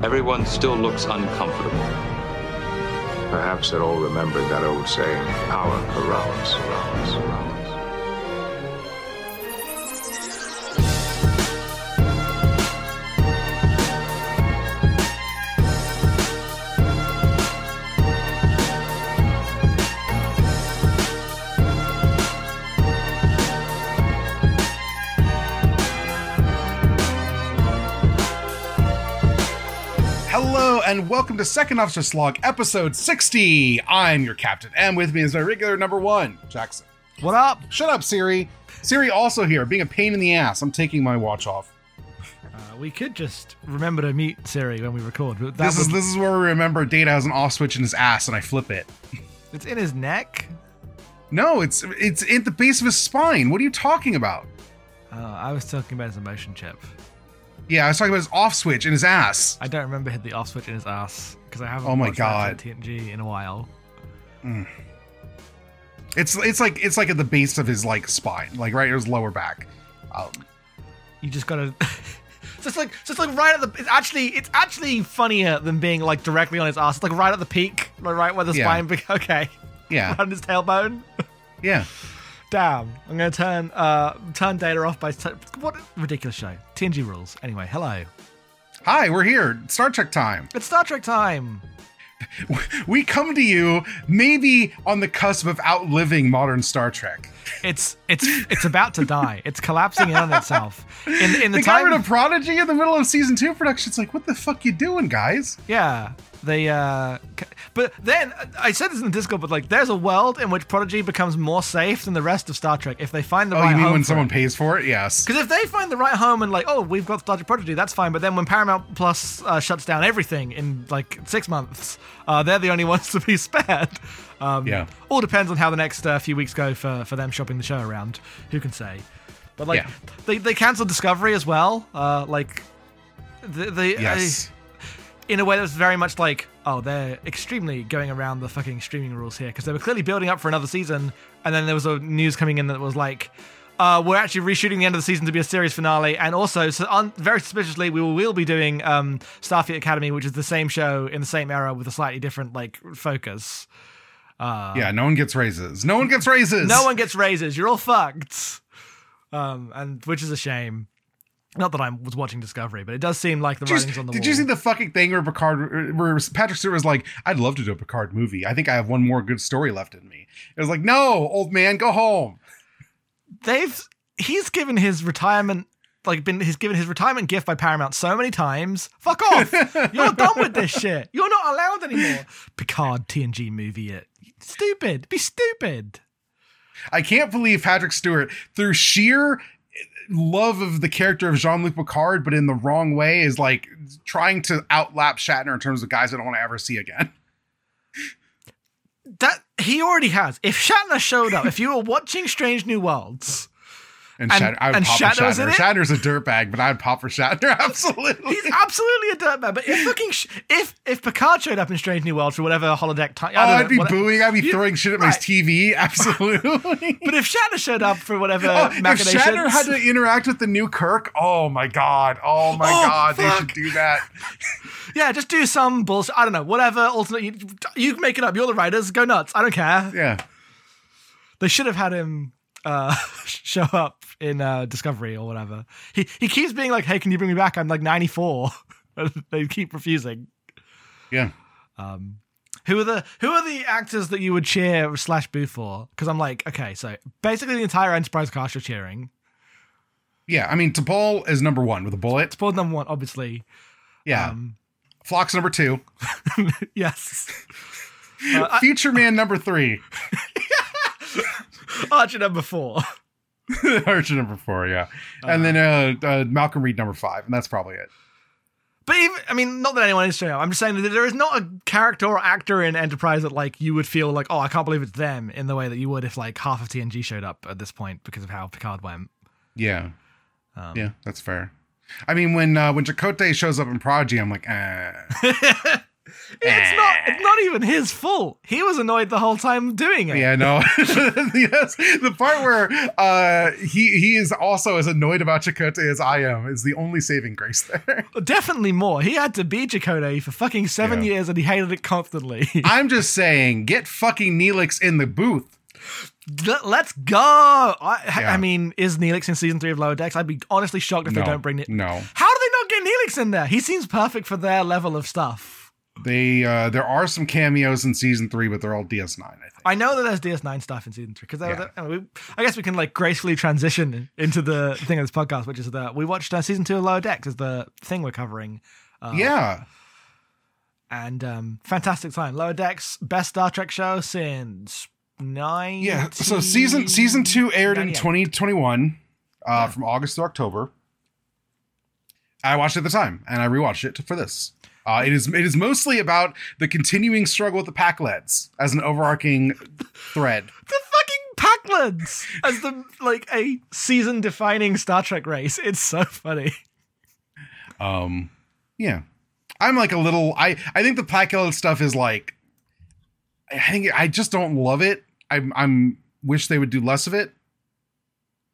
Everyone still looks uncomfortable. Perhaps they're all remembered that old saying, power corrupts. corrupts, corrupts. And welcome to Second Officer Slog, episode 60. I'm your captain, and with me is my regular number one, Jackson. What up? Shut up, Siri. Siri also here, being a pain in the ass. I'm taking my watch off. Uh, we could just remember to mute Siri when we record. But This is this is where we remember Data has an off switch in his ass, and I flip it. it's in his neck. No, it's it's at the base of his spine. What are you talking about? Uh, I was talking about his emotion chip. Yeah, I was talking about his off switch in his ass. I don't remember hit the off switch in his ass because I haven't. Oh my watched God. TNG in a while. It's it's like it's like at the base of his like spine, like right at his lower back. Um, You just gotta. so it's like, so it's like right at the. It's actually, it's actually funnier than being like directly on his ass. It's like right at the peak, like right where the Yeah. spine. Be- okay, yeah, around his tailbone. yeah. Damn, I'm gonna turn uh turn data off by t- what ridiculous show. TNG rules. Anyway, hello. Hi, we're here. Star Trek time. It's Star Trek time. We come to you maybe on the cusp of outliving modern Star Trek. It's it's it's about to die. It's collapsing in on itself. In in the They got time, rid of Prodigy in the middle of season two production. It's like, what the fuck you doing, guys? yeah. They uh, but then I said this in the Discord, but like, there's a world in which Prodigy becomes more safe than the rest of Star Trek if they find the Oh, right you mean home when someone it. pays for it? Yes. Because if they find the right home and like, oh, we've got Star Trek Prodigy, that's fine. But then when Paramount Plus uh, shuts down everything in like six months, uh, they're the only ones to be spared. Um, Yeah. All depends on how the next uh, few weeks go for for them shopping the show around. Who can say? But like, Yeah. they they cancelled Discovery as well. Uh, like, the, the Yes. In a way that's very much like, oh, they're extremely going around the fucking streaming rules here because they were clearly building up for another season, and then there was a news coming in that was like, uh, we're actually reshooting the end of the season to be a series finale, and also, so un- very suspiciously, we will, will be doing um, Starfleet Academy, which is the same show in the same era with a slightly different like focus. yeah, no one gets raises. No one gets raises. No one gets raises. You're all fucked. Um, and which is a shame. Not that I was watching Discovery, but it does seem like the Did you- on the did wall. you see the fucking thing where Picard, where Patrick Stewart was like, "I'd love to do a Picard movie. I think I have one more good story left in me." It was like, "No, old man, go home." they've he's given his retirement like been he's given his retirement gift by Paramount so many times. Fuck off. You're done with this shit. You're not allowed anymore. Picard TNG movie it. Stupid. Be stupid. I can't believe Patrick Stewart, through sheer love of the character of Jean Luc Picard, but in the wrong way, is like trying to outlap Shatner in terms of guys I don't want to ever see again. That he already has. If Shatner showed up, if you were watching Strange New Worlds, And, And- Shatner, I would and pop Shatner for Shatner. Shatner's a dirtbag, but I'd pop for Shatner absolutely. he's absolutely a dirtbag. But if fucking sh- if if Picard showed up in Strange New Worlds for whatever holodeck time, Oh, I'd be booing. I'd be You- throwing shit at my. TV. Absolutely. But if Shatner showed up for whatever Oh, if Shatner had to interact with the new Kirk, oh my god, oh my Oh, god, they should do that. Yeah, just do some bullshit. I don't know, whatever. Alternate. You, you make it up. You're the writers. Go nuts. I don't care. Yeah, They should have had him uh, show up in uh, Discovery or whatever. He he keeps being like, "Hey, can you bring me back? I'm like 94." they keep refusing. yeah. Um, who are the who are the actors that you would cheer slash boo for? Because I'm like, okay, so basically the entire Enterprise cast you're cheering. Yeah, I mean, T'Pol is number one with a bullet. Spoiled number one, obviously. Yeah. Um, Phlox's number two. yes. Future Man number three. Archer number four. Archer number four, yeah. And then uh, uh, Malcolm Reed number five, and that's probably it. But even, I mean, not that anyone is showing up. I'm just saying that there is not a character or actor in Enterprise that like you would feel like, oh, I can't believe it's them in the way that you would if like half of TNG showed up at this point because of how Picard went. Yeah. Um, yeah, that's fair. I mean, when uh, when Chakotay shows up in Prodigy, I'm like, eh. It's not. It's not even his fault. He was annoyed the whole time doing it. Yeah, no. yes, the part where uh, he he is also as annoyed about Chakotay as I am is the only saving grace there. Definitely more. He had to be Chakotay for fucking seven Yeah. years, and he hated it constantly. I'm just saying, get fucking Neelix in the booth. Let- Let's go. I, Yeah. I mean, is Neelix in season three of Lower Decks? I'd be honestly shocked if No, they don't bring it. no. How do they not get Neelix in there? He seems perfect for their level of stuff. They uh, there are some cameos in season three, but they're all DS9. I think. I know that there's DS9 stuff in season three because Yeah. I guess we can like gracefully transition into the thing of this podcast, which is that we watched uh, season two of Lower Decks is the thing we're covering. Uh, yeah, and um, fantastic time. Lower Decks, best Star Trek show since nine. yeah. So season season two aired in 2021, uh, from August to October. I watched it at the time, and I rewatched it for this. Uh, it is it is mostly about the continuing struggle with the Pakleds as an overarching thread. the fucking Pakleds as the like a season defining Star Trek race. It's so funny. Um, yeah, I'm like a little. I I think the Pakled stuff is like. I think I just don't love it. I'm I'm wish they would do less of it.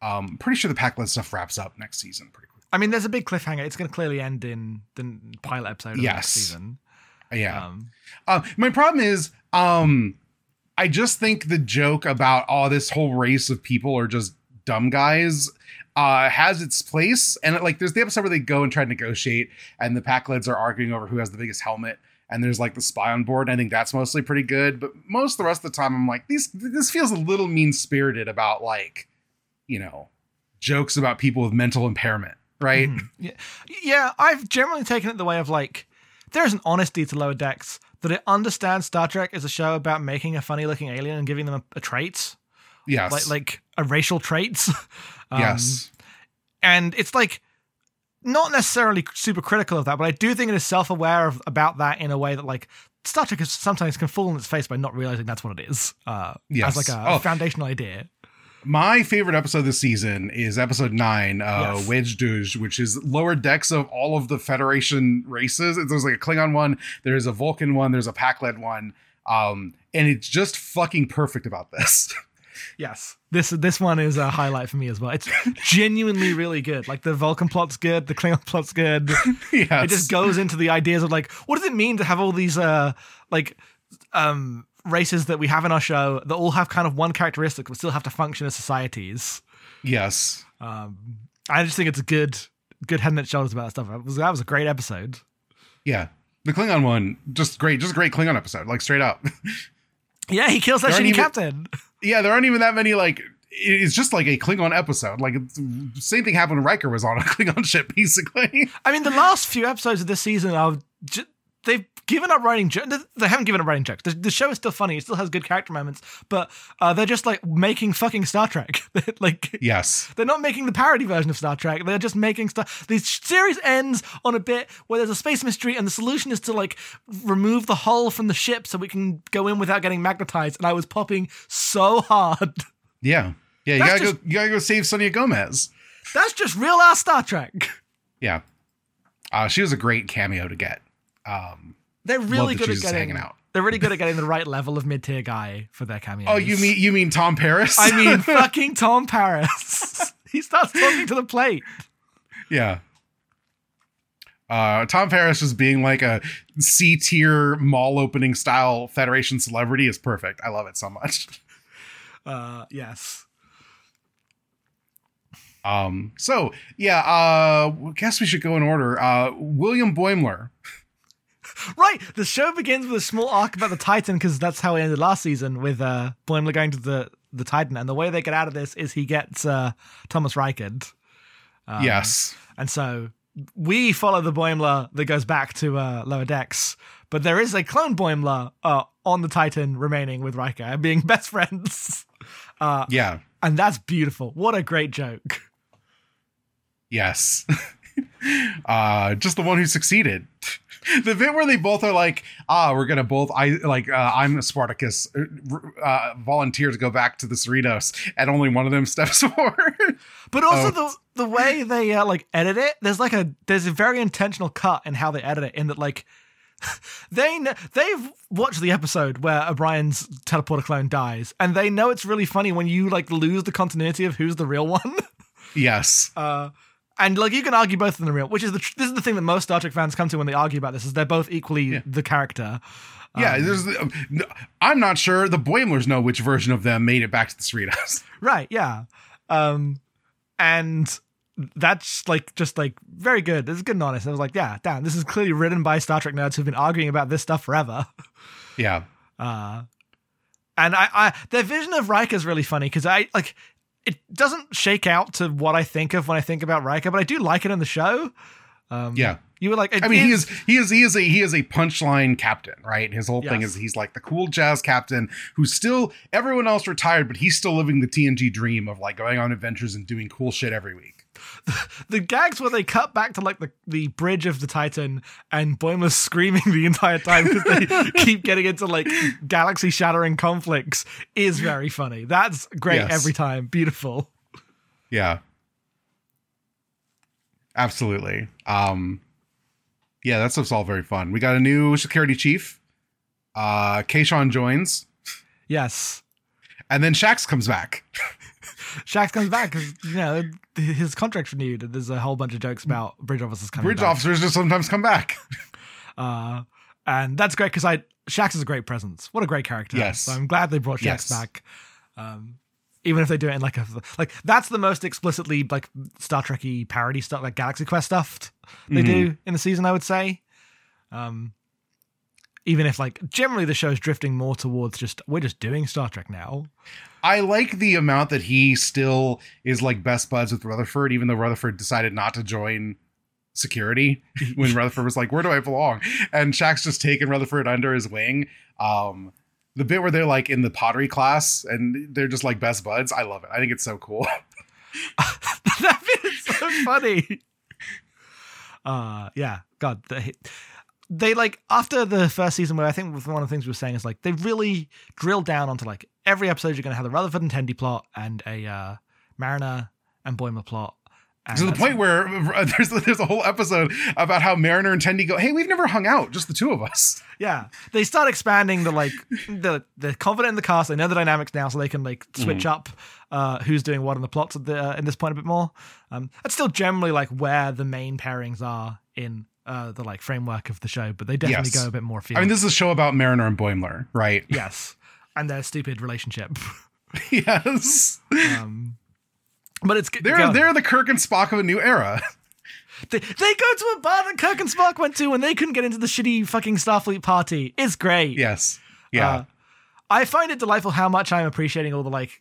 Um, pretty sure the Pakled stuff wraps up next season pretty quick. I mean, there's a big cliffhanger. It's going to clearly end in the pilot episode of the next Yes. season. Yeah. Um, Uh, my problem is, um, I just think the joke about oh, this whole race of people are just dumb guys uh, has its place. And like, there's the episode where they go and try to negotiate, and the Pakleds are arguing over who has the biggest helmet. And there's like the spy on board. And I think that's mostly pretty good. But most of the rest of the time, I'm like, these this feels a little mean spirited about like, you know, jokes about people with mental impairment, right? mhm. Yeah, yeah. I've generally taken it the way of like, there's an honesty to Lower Decks that it understands Star Trek is a show about making a funny looking alien and giving them a, a trait, Yes. like like a racial traits. Um, yes. and it's like not necessarily super critical of that, but I do think it is self-aware of about that in a way that like Star Trek is sometimes can fall in its face by not realizing that's what it is. Uh, Yes. as like a Oh. foundational idea. My favorite episode this season is episode nine, uh, Yes. wej Duj, which is lower decks of all of the Federation races. There's like a Klingon one, there's a Vulcan one, there's a Pakled one, um, and it's just fucking perfect about this. Yes, this this one is a highlight for me as well. It's genuinely really good. Like the Vulcan plot's good, the Klingon plot's good. yes. It just goes into the ideas of like, what does it mean to have all these uh like um races that we have in our show that all have kind of one characteristic but still have to function as societies. yes. Um, I just think it's a good, good head and shoulders about that stuff. It was, that was a great episode. Yeah. The Klingon one, just great, just a great Klingon episode, like straight up. Yeah, he kills that shitty even- captain. yeah, there aren't even that many like it's just like a Klingon episode. Like same thing happened when Riker was on a Klingon ship, basically. I mean, the last few episodes of this season are ju- they've given up writing jokes. They haven't given up writing jokes. The, the show is still funny. It still has good character moments, but uh, they're just like making fucking Star Trek. like Yes. They're not making the parody version of Star Trek. They're just making stuff. The series ends on a bit where there's a space mystery, and the solution is to like remove the hull from the ship so we can go in without getting magnetized. And I was popping so hard. Yeah. Yeah, you That's gotta just- go you gotta go save Sonya Gomez. That's just real ass Star Trek. Yeah. Uh, she was a great cameo to get. Um, They're really good at getting. out. They're really good at getting the right level of mid tier guy for their cameos. oh, you mean you mean Tom Paris? I mean, fucking Tom Paris. he starts talking to the plate. yeah. Uh, Tom Paris just being like a C tier mall opening style Federation celebrity is perfect. I love it so much. Uh, yes. Um, so yeah, uh, guess we should go in order. Uh, William Boimler. Right. The show begins with a small arc about the Titan because that's how it ended last season with uh, Boimler going to the the Titan, and the way they get out of this is he gets uh, Thomas Riker'd. Um, yes. And so we follow the Boimler that goes back to uh, lower decks, but there is a clone Boimler uh, on the Titan remaining with Riker, being best friends. Uh, Yeah. and that's beautiful. What a great joke. Yes. uh just the one who succeeded. the bit where they both are like, ah, we're gonna both I like uh, I'm a Spartacus uh, uh volunteer to go back to the Cerritos, and only one of them steps forward. But also Oh. the the way they uh, like edit it, there's like a there's a very intentional cut in how they edit it. In that like they they've watched the episode where O'Brien's teleporter clone dies, and they know it's really funny when you like lose the continuity of who's the real one. Yes. Uh, and like you can argue both of them are real, which is the tr- this is the thing that most Star Trek fans come to when they argue about this is they're both equally the character. yeah. there's. um, I'm not sure. The Boimlers know which version of them made it back to the Cerritos. Right, yeah. Um and that's like just like very good. It's good and honest. I was like, yeah, damn, this is clearly written by Star Trek nerds who've been arguing about this stuff forever. yeah. Uh and I, I their vision of Riker is really funny because I like it doesn't shake out to what I think of when I think about Riker, but I do like it in the show. Um Yeah. You were like, I mean, he is he is he is a he is a punchline captain, right? His whole thing is he's like the cool jazz captain who's still everyone else retired, but he's still living the TNG dream of like going on adventures and doing cool shit every week. the gags where they cut back to like the, the bridge of the Titan and Boimler's screaming the entire time because they keep getting into like galaxy shattering conflicts is very funny. That's great Yes. every time. Beautiful. Yeah. Absolutely. Um yeah, that stuff's all very fun. We got a new security chief. Uh Kayshon joins, Yes. and then Shax comes back. Shax comes back because, you know, his contract's renewed and there's a whole bunch of jokes about bridge officers coming Bridge back. officers just sometimes come back. Uh, and that's great because I Shax is a great presence. What a great character. Yes. So I'm glad they brought Shax Yes. back. Um, even if they do it in like a like that's the most explicitly like Star Trekky parody stuff, like Galaxy Quest stuff they Mm-hmm. do in the season, I would say. Um, even if like generally the show's drifting more towards just we're just doing Star Trek now. I like the amount that he still is like best buds with Rutherford, even though Rutherford decided not to join security when Rutherford was like, Where do I belong? And Shaq's just taking Rutherford under his wing. Um, the bit where they're like in the pottery class and they're just like best buds, I love it. I think it's so cool. that bit is so funny. Uh yeah, God, they, they like after the first season where I think one of the things we were saying is like they really drilled down onto like every episode you're gonna have the Rutherford and Tendi plot and a uh Mariner and Boimler plot. And to the point where there's there's a whole episode about how Mariner and Tendi go, Hey, we've never hung out, just the two of us. Yeah, they start expanding the like the they're confident in the cast. They know the dynamics now, so they can like switch up uh, who's doing what in the plots at the uh, in this point a bit more. Um, that's still generally like where the main pairings are in uh, the like framework of the show, but they definitely Yes. go a bit more afield. I mean, this is a show about Mariner and Boimler, right? yes, and their stupid relationship. yes. um, but it's They're God. they're the Kirk and Spock of a new era. They, they go to a bar that Kirk and Spock went to, and they couldn't get into the shitty fucking Starfleet party. It's great. Yes. Yeah. Uh, I find it delightful how much I'm appreciating all the like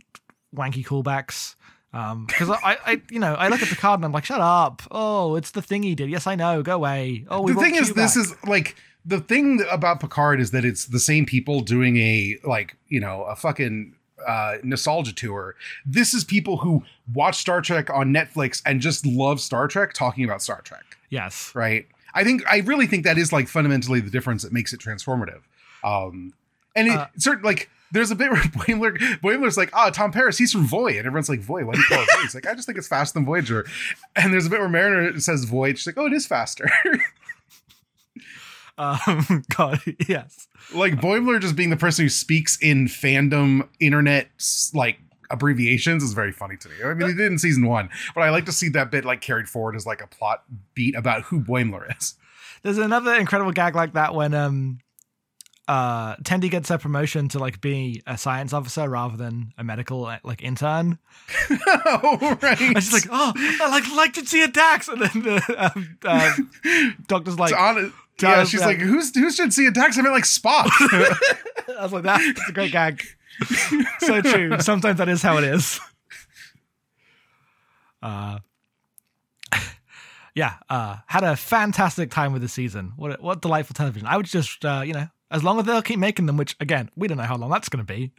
wanky callbacks. Um, because I, I, you know, I look at the card and I'm like, shut up. Oh, it's the thing he did. Yes, I know. Go away. Oh, we the thing is, this back. is like the thing about Picard is that it's the same people doing a like you know a fucking uh nostalgia tour. This is people who watch Star Trek on Netflix and just love Star Trek talking about Star Trek, yes, right? I think I really think that is like fundamentally the difference that makes it transformative. Um, and it Uh, certain like. There's a bit where Boimler, Boimler's like, oh, Tom Paris, he's from Voy. And everyone's like, Voy, why do you call it Voy? He's like, I just think it's faster than Voyager. And there's a bit where Mariner says Voy. She's like, oh, it is faster. um, God, yes, like Boimler just being the person who speaks in fandom internet like abbreviations is very funny to me. I mean, he did in season one, but I like to see that bit like carried forward as like a plot beat about who Boimler is. There's another incredible gag like that when um, uh, Tendi gets her promotion to like be a science officer rather than a medical uh, like intern. oh, right. And she's like, oh, I like like to see a Dax, and then the um, uh, doctor's like, on- Tell yeah, she's that- like, who's who should see attacks? I meant like Spock. I was like, that's a great gag. so true. Sometimes that is how it is. Uh, yeah, uh, had a fantastic time with the season. What what delightful television. I would just, uh, you know, as long as they'll keep making them, which again, we don't know how long that's going to be.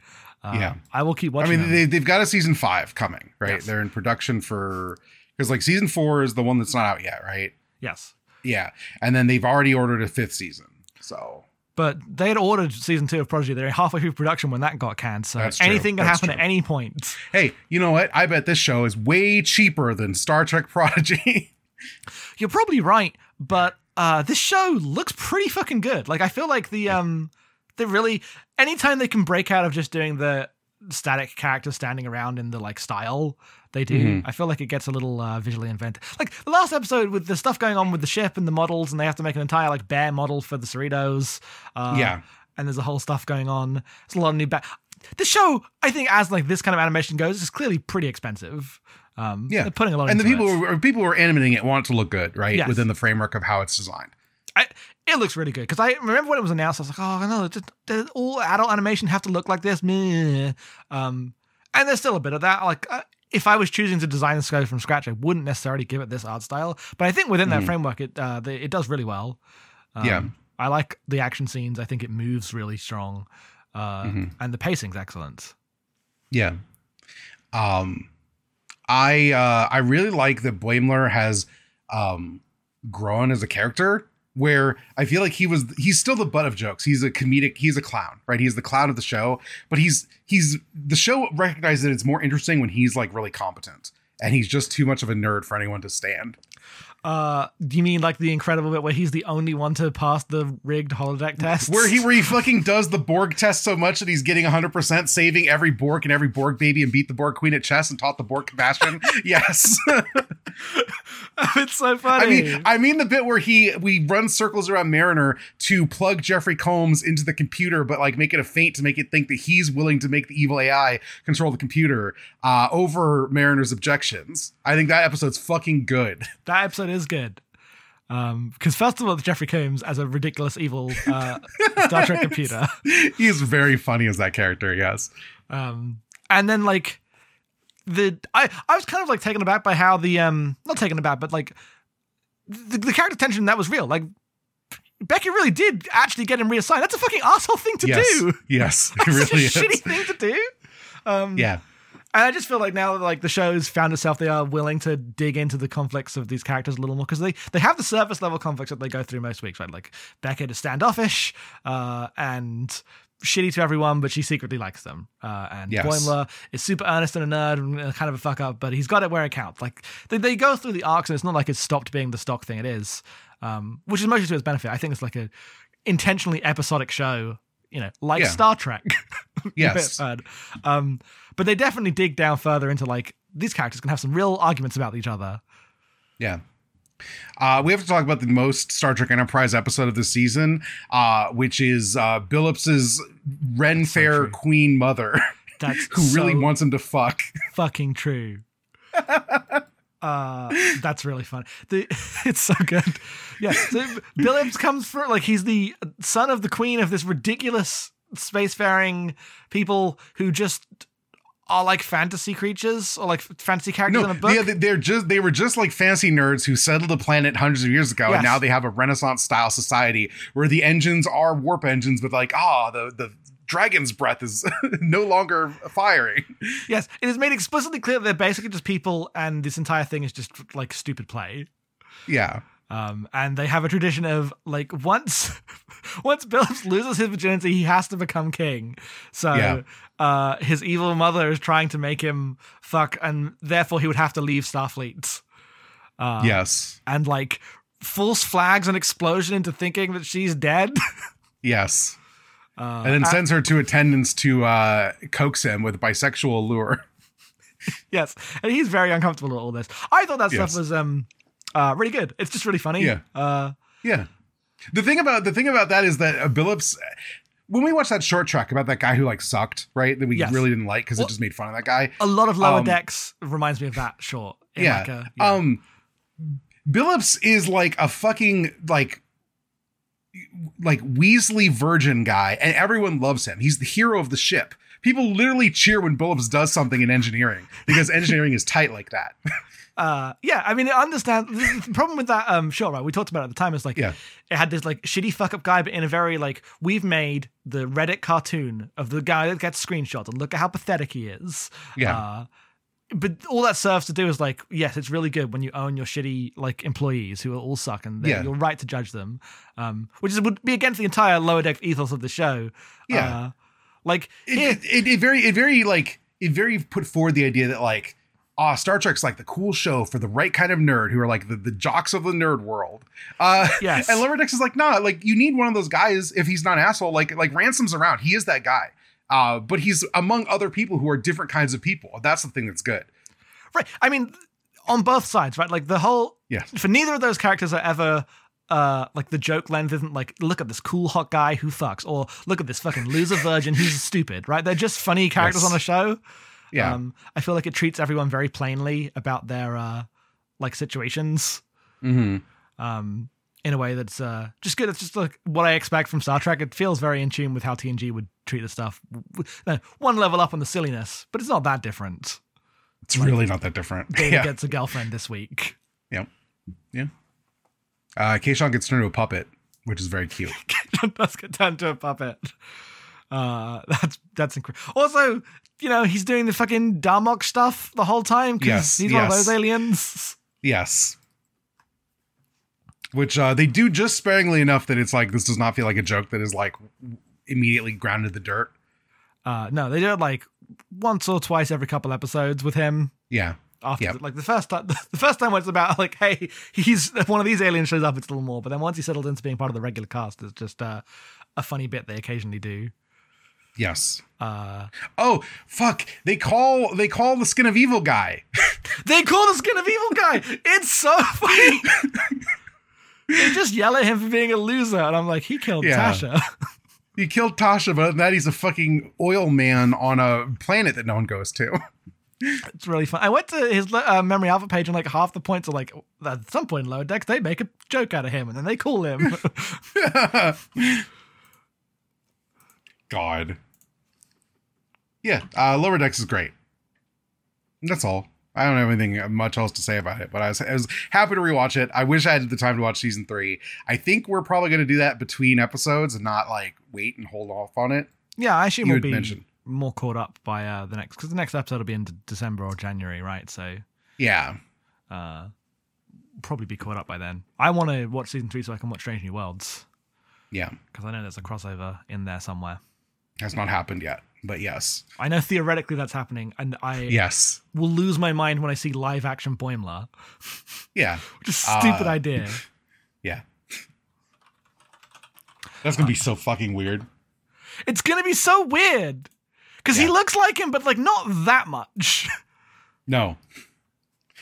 Uh, Yeah. I will keep watching. I mean, them. they, they've got a season five coming, right? Yes. They're in production for because like season four is the one that's not out yet, right? yes, Yeah, and then they've already ordered a fifth season. So but they had ordered season two of Prodigy. They're halfway through production when that got canned. So That's true. anything can That's happen true. at any point. hey, you know what? I bet this show is way cheaper than Star Trek Prodigy. You're probably right, but uh, this show looks pretty fucking good. Like I feel like the um, they really anytime they can break out of just doing the static characters standing around in the like style they do. I feel like it gets a little uh, visually inventive. Like the last episode with the stuff going on with the ship and the models, and they have to make an entire like bear model for the Cerritos. Uh, Yeah. and there's a whole stuff going on. It's a lot of new back. The show, I think, as like this kind of animation goes, is clearly pretty expensive. Um, Yeah. putting a lot and the people who people who are animating it want it to look good, right? Yes. Within the framework of how it's designed. I, it looks really good because I remember when it was announced, I was like, oh no, does, does all adult animation have to look like this? Meh. Um, and there's still a bit of that. Like, uh, if I was choosing to design this show from scratch, I wouldn't necessarily give it this art style. But I think within that framework, it uh, the, it does really well. Um, Yeah. I like the action scenes. I think it moves really strong, uh, and the pacing's excellent. Yeah. Um I uh I really like that Boimler has um grown as a character where I feel like he was he's still the butt of jokes. He's a comedic he's a clown, right? He's the clown of the show, but he's he's the show recognizes that it's more interesting when he's like really competent. And he's just too much of a nerd for anyone to stand. Uh, do you mean like the incredible bit where he's the only one to pass the rigged holodeck test? Where he where he fucking does the Borg test so much that he's getting 100% saving every Borg and every Borg baby and beat the Borg queen at chess and taught the Borg compassion. yes. it's so funny. I mean, I mean the bit where he we run circles around Mariner to plug Jeffrey Combs into the computer, but like make it a feint to make it think that he's willing to make the evil AI control the computer uh, over Mariner's objections. I think that episode's fucking good. that episode is good. Um, because first of all, Jeffrey Combs as a ridiculous evil uh, Star Trek computer, He's very funny as that character. Yes. um, and then like the I I was kind of like taken aback by how the um not taken aback, but like the, the character tension that was real. Like Becky really did actually get him reassigned. That's a fucking asshole thing to yes. do. Yes. It That's really a is. shitty thing to do. Um, Yeah. And I just feel like now that like the show's found itself, they are willing to dig into the conflicts of these characters a little more because they they have the surface level conflicts that they go through most weeks, right? Like Beckett is standoffish uh, and shitty to everyone, but she secretly likes them. Uh, and Yes. Boimler is super earnest and a nerd and uh, kind of a fuck up, but he's got it where it counts. Like they, they go through the arcs, and it's not like it's stopped being the stock thing it is, um, which is mostly to its benefit. I think it's like a intentionally episodic show. You know, like Yeah. Star Trek. Yes. Um, but they definitely dig down further into like these characters can have some real arguments about each other. Yeah. Uh, we have to talk about the most Star Trek Enterprise episode of the season, uh, which is uh, Billups's Ren Fair true. queen mother, That's who really wants him to fuck. fucking true. uh, that's really fun. The, it's so good. Yeah, so Billups comes for like he's the son of the queen of this ridiculous spacefaring people who just are like fantasy creatures or like fantasy characters No, in a book. yeah, they- they're just they were just like fancy nerds who settled the planet hundreds of years ago, Yes. and now they have a Renaissance style society where the engines are warp engines, but like ah, the the dragon's breath is no longer firing. Yes, it is made explicitly clear that they're basically just people, and this entire thing is just like stupid play. Yeah, Um, and they have a tradition of like once, once Billups loses his virginity, he has to become king. So, Yeah. uh, his evil mother is trying to make him fuck, and therefore he would have to leave Starfleet. Uh, yes, and like false flags and explosion into thinking that she's dead. yes, Uh, and then sends her to attendants to uh, coax him with bisexual lure. yes, and he's very uncomfortable with all this. I thought that Yes. stuff was um, uh, really good. It's just really funny. Yeah. Uh, Yeah. The thing about the thing about that is that uh, Billups when we watched that Short Trek about that guy who like sucked, right? That we Yes. really didn't like because Well- it just made fun of that guy. a lot of lower Um, decks reminds me of that short. Yeah. like a- yeah. Um Billups is like a fucking like like Weasley virgin guy, and everyone loves him. He's the hero of the ship. People literally cheer when Billups does something in engineering because engineering is tight like that. uh yeah i mean i understand the problem with that um show right we talked about it at the time is like Yeah. it had this like shitty fuck up guy but in a very like we've made the reddit cartoon of the guy that gets screenshots and look at how pathetic he is Yeah. uh, but all that serves to do is like yes it's really good when you own your shitty like employees who all suck and Yeah. you're right to judge them um which is would be against the entire lower deck ethos of the show Yeah. uh, like it, it, it, it very it very like it very put forward the idea that like ah, Star Trek's like the cool show for the right kind of nerd who are like the, the jocks of the nerd world. Uh, Yes. And Lower Decks is like, nah, like you need one of those guys if he's not an asshole. Like like Ransom's around, he is that guy. Uh, but he's among other people who are different kinds of people. That's the thing that's good. Right. I mean, on both sides, right? Like the whole Yes. for neither of those characters are ever uh like the joke length isn't like look at this cool hot guy who fucks or look at this fucking loser virgin who's stupid, right? They're just funny characters Yes. on a show. Yeah. Um I feel like it treats everyone very plainly about their uh like situations. hmm Um in a way that's uh just good. It's just like what I expect from Star Trek. It feels very in tune with how TNG would treat the stuff. One level up on the silliness, but it's not that different. It's really not that different. Data yeah. gets a girlfriend this week. Yep. Yeah. Uh, Kayshon gets turned into a puppet, which is very cute. does get turned to a puppet. Uh, that's that's incredible. Also, you know, he's doing the fucking Darmok stuff the whole time because Yes, he's one of those aliens. Yes. Which uh, they do just sparingly enough that it's like this does not feel like a joke that is like immediately grounded in the dirt. Uh, no, they do it like once or twice every couple episodes with him. Yeah. After Yep. like the first time, the first time was about like, hey, he's if one of these aliens shows up, it's a little more. But then once he settled into being part of the regular cast, it's just uh, a funny bit they occasionally do. Yes. Uh, Oh fuck! They call they call the skin of evil guy. They call the skin of evil guy. It's so funny. they just yell at him for being a loser, and I'm like, he killed Yeah. Tasha. He killed Tasha, but that he's a fucking oil man on a planet that no one goes to. it's really fun. I went to his uh, memory alpha page, and like half the points are like at some point in lower decks they make a joke out of him, and then they call him. God. Yeah, uh, Lower Decks is great. That's all. I don't have anything much else to say about it, but I was, I was happy to rewatch it. I wish I had the time to watch season three. I think we're probably going to do that between episodes and not like wait and hold off on it. yeah, I assume You we'll be mentioned. more caught up by uh, the next because the next episode will be in December or January, right? So Yeah. uh, probably be caught up by then. I want to watch season three so I can watch Strange New Worlds Yeah. because I know there's a crossover in there somewhere. Has not happened yet, but yes. I know theoretically that's happening, and I Yes. will lose my mind when I see live action Boimler. Yeah. Which is stupid Uh, idea. Yeah. That's going to be so fucking weird. It's gonna be so weird because he looks like him, but like not that much. No.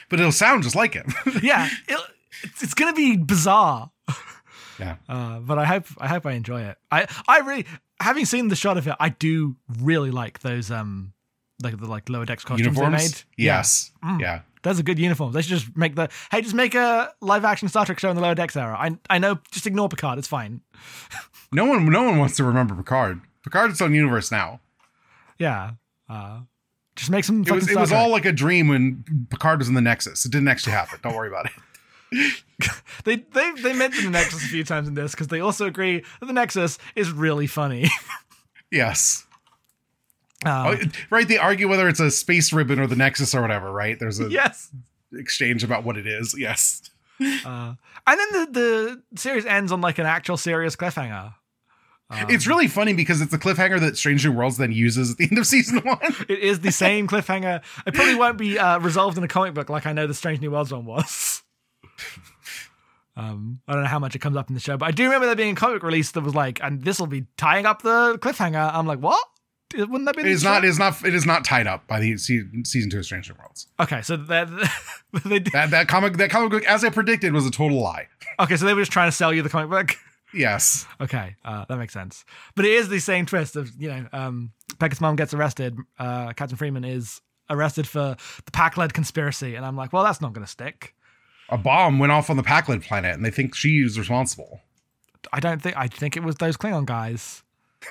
But it'll sound just like him. yeah, it, it's, it's gonna be bizarre. yeah. Uh, but I hope I hope I enjoy it. I I really having seen the shot of it, I do really like those um like the like lower decks costumes they Uniforms? made. Yeah. Yes. Mm. Yeah. Those are good uniforms. They should just make the hey, just make a live action Star Trek show in the lower decks era. I I know, just ignore Picard. It's fine. No one no one wants to remember Picard. Picard's own universe now. Yeah. Uh, just make some. It was it was all like a dream when Picard was in the Nexus. It didn't actually happen. Don't worry about it. They they they mention the Nexus a few times in this because they also agree that the Nexus is really funny. Yes. Uh, Oh, right, they argue whether it's a space ribbon or the Nexus or whatever, right? There's a yes. exchange about what it is. Yes. Uh, and then the the series ends on like an actual serious cliffhanger. Um, it's really funny because it's the cliffhanger that Strange New Worlds then uses at the end of season one. it is the same cliffhanger. It probably won't be uh, resolved in a comic book like I know the Strange New Worlds one was. Um, I don't know how much it comes up in the show, but I do remember there being a comic release that was like, and this will be tying up the cliffhanger. I'm like, what? Wouldn't that be? It is show? not. It is not. It is not tied up by the season, season two of Stranger Worlds. Okay, so that they did, That that comic that comic book, as I predicted, was a total lie. okay, so they were just trying to sell you the comic book. Yes. Okay, uh, that makes sense. But it is the same twist of you know, um, mom gets arrested. Uh, Captain Freeman is arrested for the Pakled conspiracy, and I'm like, well, that's not going to stick. A bomb went off on the Pakled planet, and they think she's responsible. I don't think. I think it was those Klingon guys.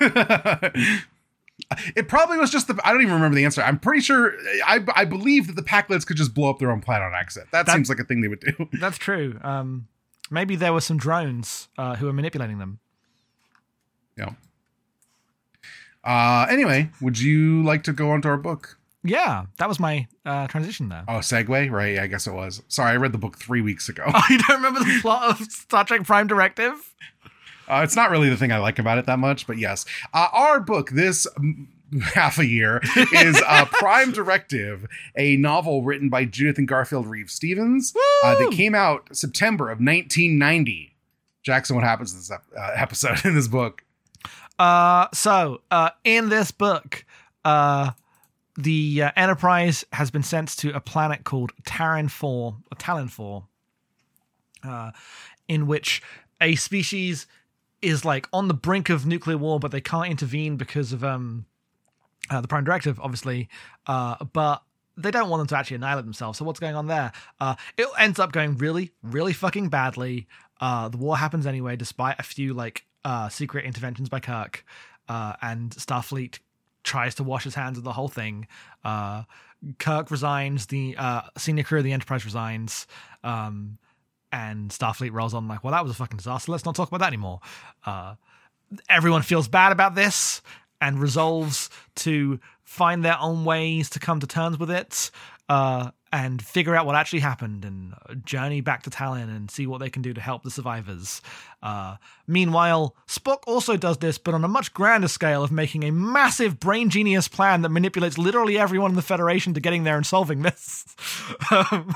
it probably was just the. I don't even remember the answer. I'm pretty sure. I I believe that the Pakleds could just blow up their own planet on exit. That, That- seems like a thing they would do. That's true. Um, maybe there were some drones uh, who were manipulating them. yeah. Uh. Anyway, would you like to go on to our book? Yeah, that was my uh, transition there. Oh, segue, right? Yeah, I guess it was. Sorry, I read the book three weeks ago. Oh, you don't remember the plot of Star Trek Prime Directive? Uh, it's not really the thing I like about it that much, but yes. Uh, our book, this half a year is uh, Prime Directive, a novel written by Judith and Garfield Reeves-Stevens uh, that came out September of 1990. Jackson, what happens in this ep- uh, episode in this book? Uh, so uh, in this book, uh, the uh, Enterprise has been sent to a planet called Taran Four, or Talon Four, uh, in which a species is like on the brink of nuclear war, but they can't intervene because of um uh, the Prime Directive, obviously. Uh, but they don't want them to actually annihilate themselves. So what's going on there? Uh, it ends up going really, really fucking badly. Uh, the war happens anyway, despite a few like uh, secret interventions by Kirk, uh, and Starfleet tries to wash his hands of the whole thing. Uh, Kirk resigns. The uh, senior crew of the Enterprise resigns. Um, and Starfleet rolls on like, well, that was a fucking disaster. Let's not talk about that anymore. Uh, everyone feels bad about this and resolves to find their own ways to come to terms with it uh, and figure out what actually happened and journey back to Talon and see what they can do to help the survivors. Uh, meanwhile, Spock also does this, but on a much grander scale of making a massive brain genius plan that manipulates literally everyone in the Federation to getting there and solving this. Um,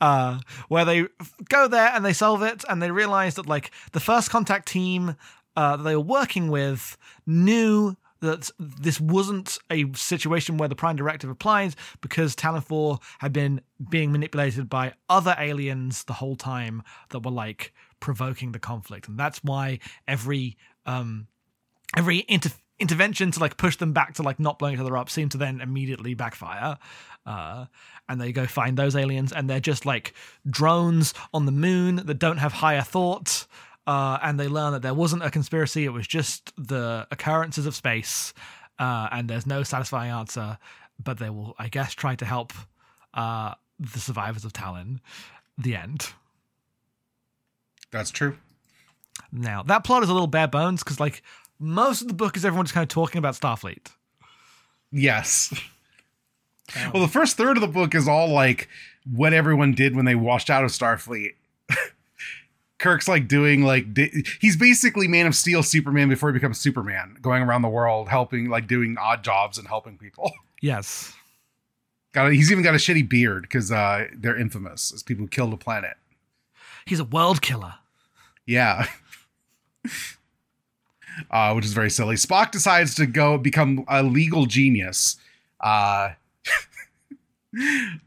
uh, where they go there and they solve it, and they realize that like the first contact team uh, that they were working with knew that this wasn't a situation where the Prime Directive applies because Talon 4 had been being manipulated by other aliens the whole time that were like provoking the conflict, and that's why every um every inter- intervention to like push them back to like not blowing each other up seemed to then immediately backfire. Uh, and they go find those aliens, and they're just like drones on the moon that don't have higher thought. Uh, and they learn that there wasn't a conspiracy; it was just the occurrences of space, uh, and there's no satisfying answer. But they will, I guess, try to help uh, the survivors of Talon. The end. That's true. Now that plot is a little bare bones because, like, most of the book is everyone just kind of talking about Starfleet. Yes. Well, the first third of the book is all like what everyone did when they washed out of Starfleet. Kirk's like doing like he's basically Man of Steel Superman before he becomes Superman, going around the world helping like doing odd jobs and helping people. Yes. Got a, he's even got a shitty beard because uh, they're infamous as people who killed the planet. He's a world killer. Yeah. uh, which is very silly. Spock decides to go become a legal genius. Uh,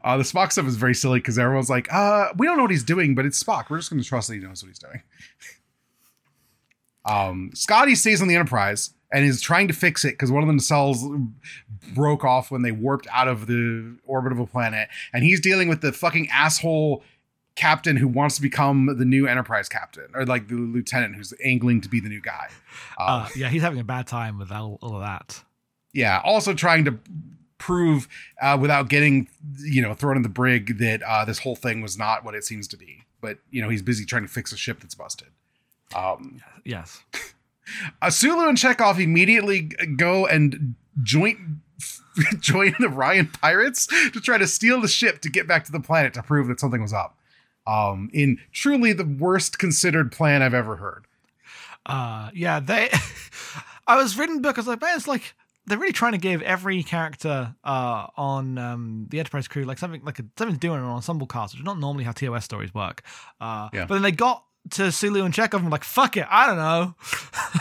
uh, the Spock stuff is very silly because everyone's like, uh, we don't know what he's doing, but it's Spock. We're just going to trust that he knows what he's doing. um, Scotty stays on the Enterprise and is trying to fix it because one of the nacelles broke off when they warped out of the orbit of a planet. And he's dealing with the fucking asshole captain who wants to become the new Enterprise captain, or like the lieutenant who's angling to be the new guy. Uh, Uh, yeah, he's having a bad time with all, all of that. yeah, also trying to prove uh, without getting you know thrown in the brig that uh, this whole thing was not what it seems to be. But you know he's busy trying to fix a ship that's busted. Um, Yes. uh, Sulu and Chekov immediately go and joint join the Orion pirates to try to steal the ship to get back to the planet to prove that something was up. Um, in truly the worst considered plan I've ever heard. Uh, yeah, they. I was reading the book. I was like, man, it's like they're really trying to give every character uh, on um, the Enterprise crew like something like a, something to do in an ensemble cast, which is not normally how TOS stories work. Uh, Yeah. But then they got to Sulu and Chekov and like, fuck it, I don't know.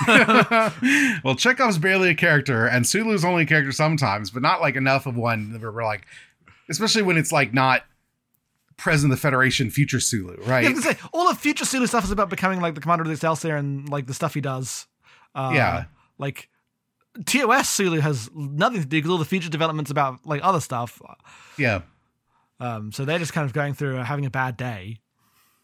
well, Chekov's barely a character, and Sulu's only a character sometimes, but not like enough of one that we're like, especially when it's like not present the Federation future Sulu, right? Yeah, I was gonna say all the future Sulu stuff is about becoming like the commander of the Excelsior and like the stuff he does. Uh, Yeah. Like TOS Sulu has nothing to do because all the future developments about like other stuff. yeah. Um, so they're just kind of going through uh, having a bad day.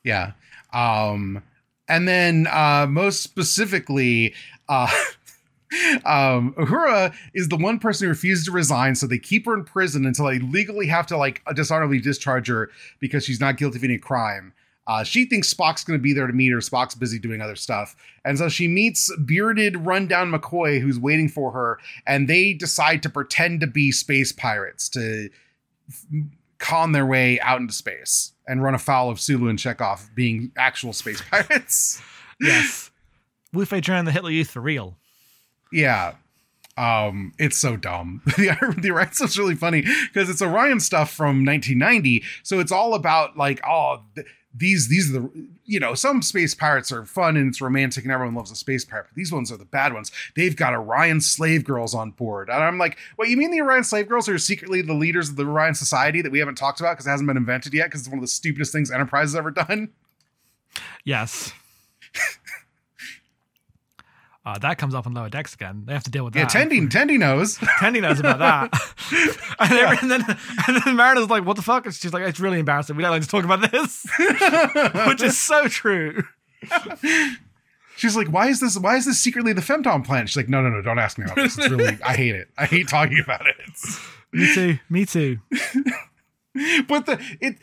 Yeah. Um and then uh most specifically uh um Uhura is the one person who refused to resign so they keep her in prison until they legally have to like dishonorably discharge her because she's not guilty of any crime. Uh, she thinks Spock's going to be there to meet her. Spock's busy doing other stuff. And so she meets bearded, rundown McCoy who's waiting for her. And they decide to pretend to be space pirates to con their way out into space and run afoul of Sulu and Chekov being actual space pirates. Yes. Wu Fei and the Hitler Youth for real. yeah. Um, it's so dumb. the the Orion stuff's really funny because it's Orion stuff from 1990, so it's all about like oh. Th- these these are the you know some space pirates are fun and it's romantic and everyone loves a space pirate but these ones are the bad ones. They've got orion slave girls on board. And i'm like what you mean the orion slave girls are secretly the leaders of the orion society that we haven't talked about because it hasn't been invented yet because it's one of the stupidest things enterprise has ever done? Yes. Uh, that comes up on lower decks again. They have to deal with yeah that. tendi tendi knows Tendi knows about that. and, every- and then and then Mariner's like, "What the fuck?" And she's like, "It's really embarrassing. We don't like to talk about this," which is so true. she's like why is this why is this secretly the femtom planet she's like no no no don't ask me about this it's really i hate it i hate talking about it Me too. Me too. but the it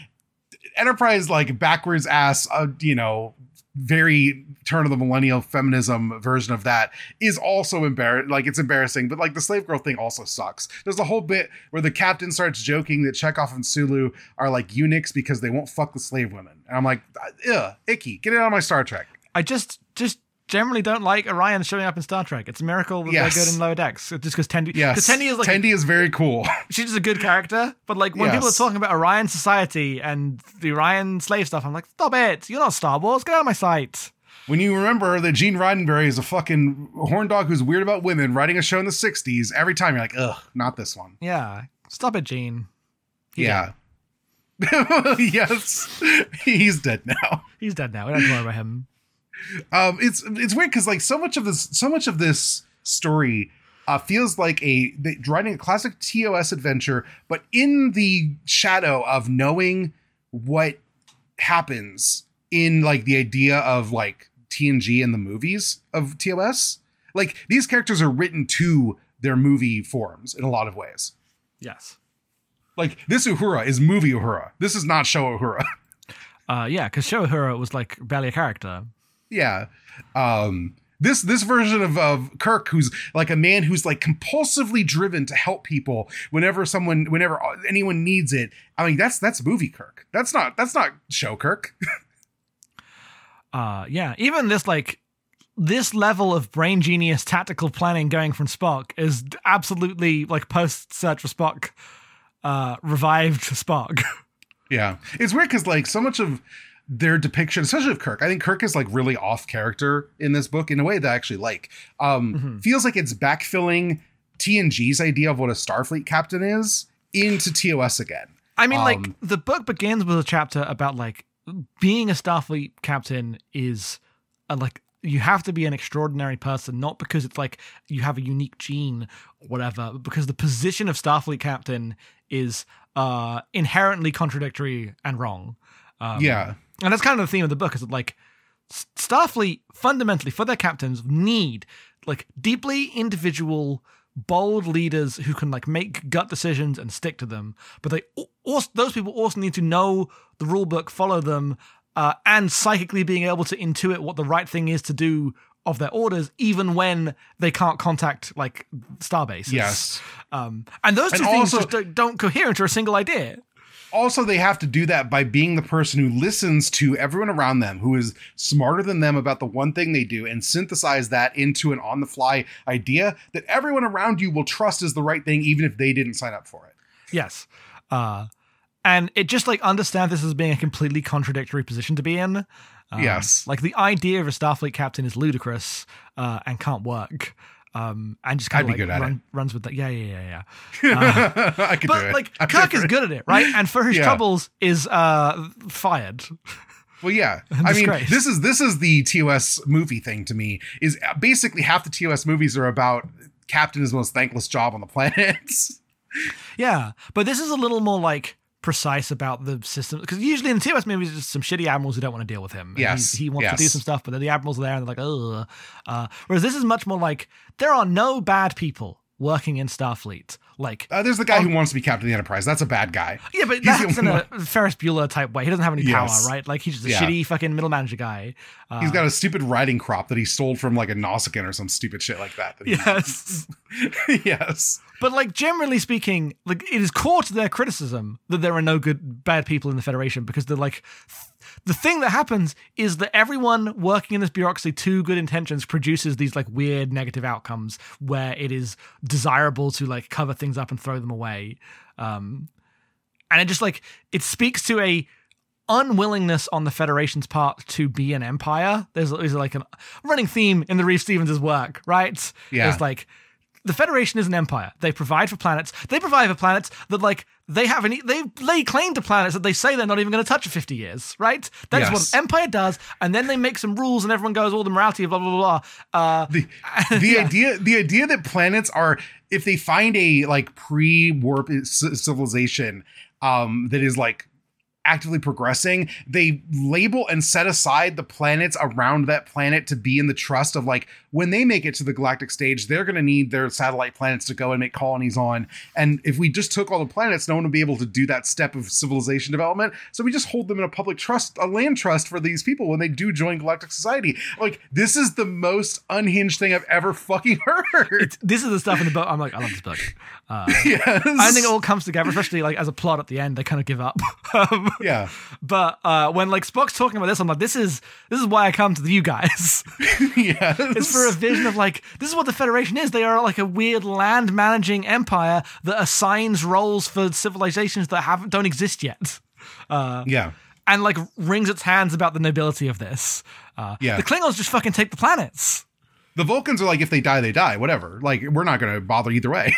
enterprise like backwards ass uh, you know very turn of the millennial feminism version of that is also embarrassing like it's embarrassing but like the slave girl thing also sucks. There's a whole bit where the captain starts joking that Chekov and sulu are like eunuchs because they won't fuck the slave women. And i'm like ugh icky. Get it out of my star trek. I just just generally don't like Orion showing up in Star Trek. It's a miracle that Yes. they're good in lower decks. Uh, just because Tendi, yes Tendi is like tendi is very cool she's just a good character. But like when people are talking about Orion Society and the Orion slave stuff, I'm like, stop it! You're not Star Wars. Get out of my sight. when you remember that Gene Roddenberry is a fucking horn dog who's weird about women writing a show in the 60s, every time you're like, ugh, not this one. Yeah, stop it, Gene. He yeah. yes. He's dead now. He's dead now. We don't have to worry about him. Um, it's it's weird because like so much of this so much of this story uh, feels like a they, writing a classic TOS adventure, but in the shadow of knowing what happens in like the idea of like TNG and the movies of TOS. Like these characters are written to their movie forms in a lot of ways. Yes. Like this Uhura is movie Uhura. This is not show Uhura. Uh, yeah, because show Uhura was like barely a character. Yeah. Um this this version of, of Kirk, who's like a man who's like compulsively driven to help people whenever someone whenever anyone needs it. I mean, that's that's movie Kirk. That's not that's not show Kirk. Uh, yeah, even this like this level of brain genius tactical planning going from Spock is absolutely like post search for Spock, uh, revived Spock. Yeah, it's weird because like so much of their depiction, especially of Kirk, I think Kirk is like really off character in this book in a way that I actually like. Um, Mhm. Feels like it's backfilling TNG's idea of what a Starfleet captain is into TOS again. I mean, like Um, the book begins with a chapter about like being a Starfleet captain is a, like you have to be an extraordinary person, not because it's like you have a unique gene or whatever, but because the position of Starfleet captain is uh inherently contradictory and wrong. Um, yeah, and that's kind of the theme of the book is that like starfleet fundamentally for their captains need like deeply individual bold leaders who can like make gut decisions and stick to them. But they also those people also need to know the rule book follow them uh, and psychically being able to intuit what the right thing is to do of their orders even when they can't contact like starbase. Yes. um and those And two things also- just don't, don't cohere into a single idea also they have to do that by being the person who listens to everyone around them who is smarter than them about the one thing they do and synthesize that into an on the fly idea that everyone around you will trust is the right thing even if they didn't sign up for it Yes. Uh, and it just like understand this as being a completely contradictory position to be in. Um, Yes. Like the idea of a Starfleet captain is ludicrous uh, and can't work. Um, and just kind of like run, runs with that. Yeah, yeah, yeah, yeah. i could do it like I'm Kirk is good at it, right? And for his Yeah. troubles is uh, fired. well yeah i mean this is this is the tos movie thing to me is basically half the tos movies are about captain is the most thankless job on the planet Yeah, but this is a little more like precise about the system because usually in the TOS movies, it's just some shitty admirals who don't want to deal with him. Yes, he, he wants to do some stuff, but then the admirals are there and they're like, ugh. Uh, whereas this is much more like there are no bad people working in Starfleet. Like, uh, there's the guy who wants to be captain of the enterprise that's a bad guy yeah, but He's that's in a Ferris Bueller type way. He doesn't have any power, Yes. right? Like he's just a Yeah. shitty fucking middle manager guy. Uh, He's got a stupid riding crop that he stole from like a Nausicaan or some stupid shit like that. that yes. yes. But like generally speaking, like it is core to their criticism that there are no good bad people in the Federation because they're like the thing that happens is that everyone working in this bureaucracy to good intentions produces these like weird negative outcomes where it is desirable to like cover things up and throw them away. Um, and it just like it speaks to a unwillingness on the Federation's part to be an empire. There's, there's like a running theme in the Reeves-Stevens' work, right? Yeah. It's like the Federation is an empire. They provide for planets. They provide for planets that like they have any they lay claim to planets that they say they're not even going to touch for 50 years, right? That is Yes. what an empire does, and then they make some rules and everyone goes, all the morality, blah blah blah blah. Uh the the Yeah. idea the idea that planets are if they find a like pre-warp c- civilization um that is like actively progressing they label and set aside the planets around that planet to be in the trust of like when they make it to the galactic stage they're going to need their satellite planets to go and make colonies on and if we just took all the planets no one would be able to do that step of civilization development so we just hold them in a public trust a land trust for these people when they do join galactic society like this is the most unhinged thing i've ever fucking heard it's, this is the stuff in the book. I'm like, I love this book. Uh, yes. I think it all comes together, especially like as a plot at the end. They kind of give up. Um, yeah but uh, when like Spock's talking about this, I'm like, this is this is why I come to you guys. yes It's for a vision of like this is what the Federation is. They are like a weird land managing empire that assigns roles for civilizations that haven't don't exist yet. Uh, yeah and like wrings its hands about the nobility of this. Uh, Yeah. the Klingons just fucking take the planets, the vulcans are like if they die they die whatever like we're not going to bother either way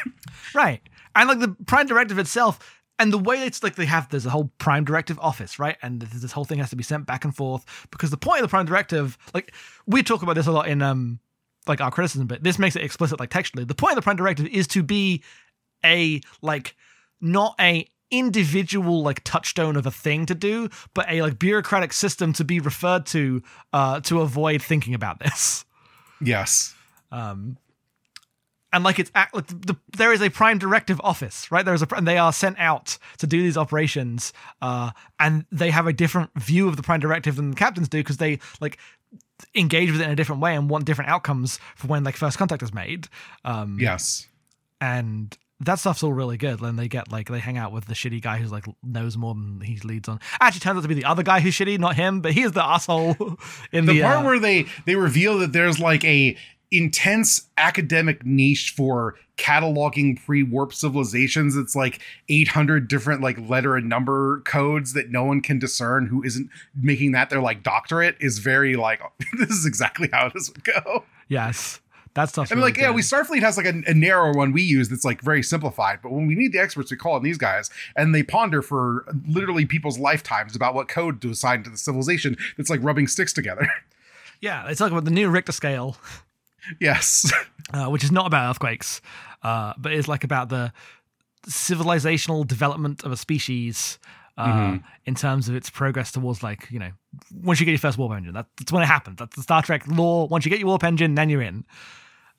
right? And like the Prime Directive itself, and the way it's like they have there's a whole Prime Directive office, right? And this, this whole thing has to be sent back and forth because the point of the Prime Directive, like we talk about this a lot in um like our criticism, but this makes it explicit like textually. The point of the Prime Directive is to be a like not a individual like touchstone of a thing to do, but a like bureaucratic system to be referred to uh to avoid thinking about this. yes Um and like it's act like the, there is a prime directive office, right? There's a and they are sent out to do these operations, uh, and they have a different view of the prime directive than the captains do because they like engage with it in a different way and want different outcomes for when like first contact is made. Um, yes and that stuff's all really good. Then they get like they hang out with the shitty guy who's like knows more than he leads on. Actually, turns out to be the other guy who's shitty, not him, but he is the asshole in the the, part uh, where they they reveal that there's like a intense academic niche for cataloging pre-warp civilizations it's like 800 different like letter and number codes that no one can discern who isn't making that their like doctorate is very like this is exactly how this would go yes. That stuff. I mean, really like, yeah, good. we Starfleet has like a, a narrow one we use that's like very simplified, but when we need the experts, we call on these guys, and they ponder for literally people's lifetimes about what code to assign to the civilization that's like rubbing sticks together. Yeah, they talk about the new Richter scale, yes, uh, which is not about earthquakes, uh, but is like about the civilizational development of a species uh, in terms of its progress towards like you know once you get your first warp engine. That, that's when it happens. That's the Star Trek law. Once you get your warp engine, then you're in.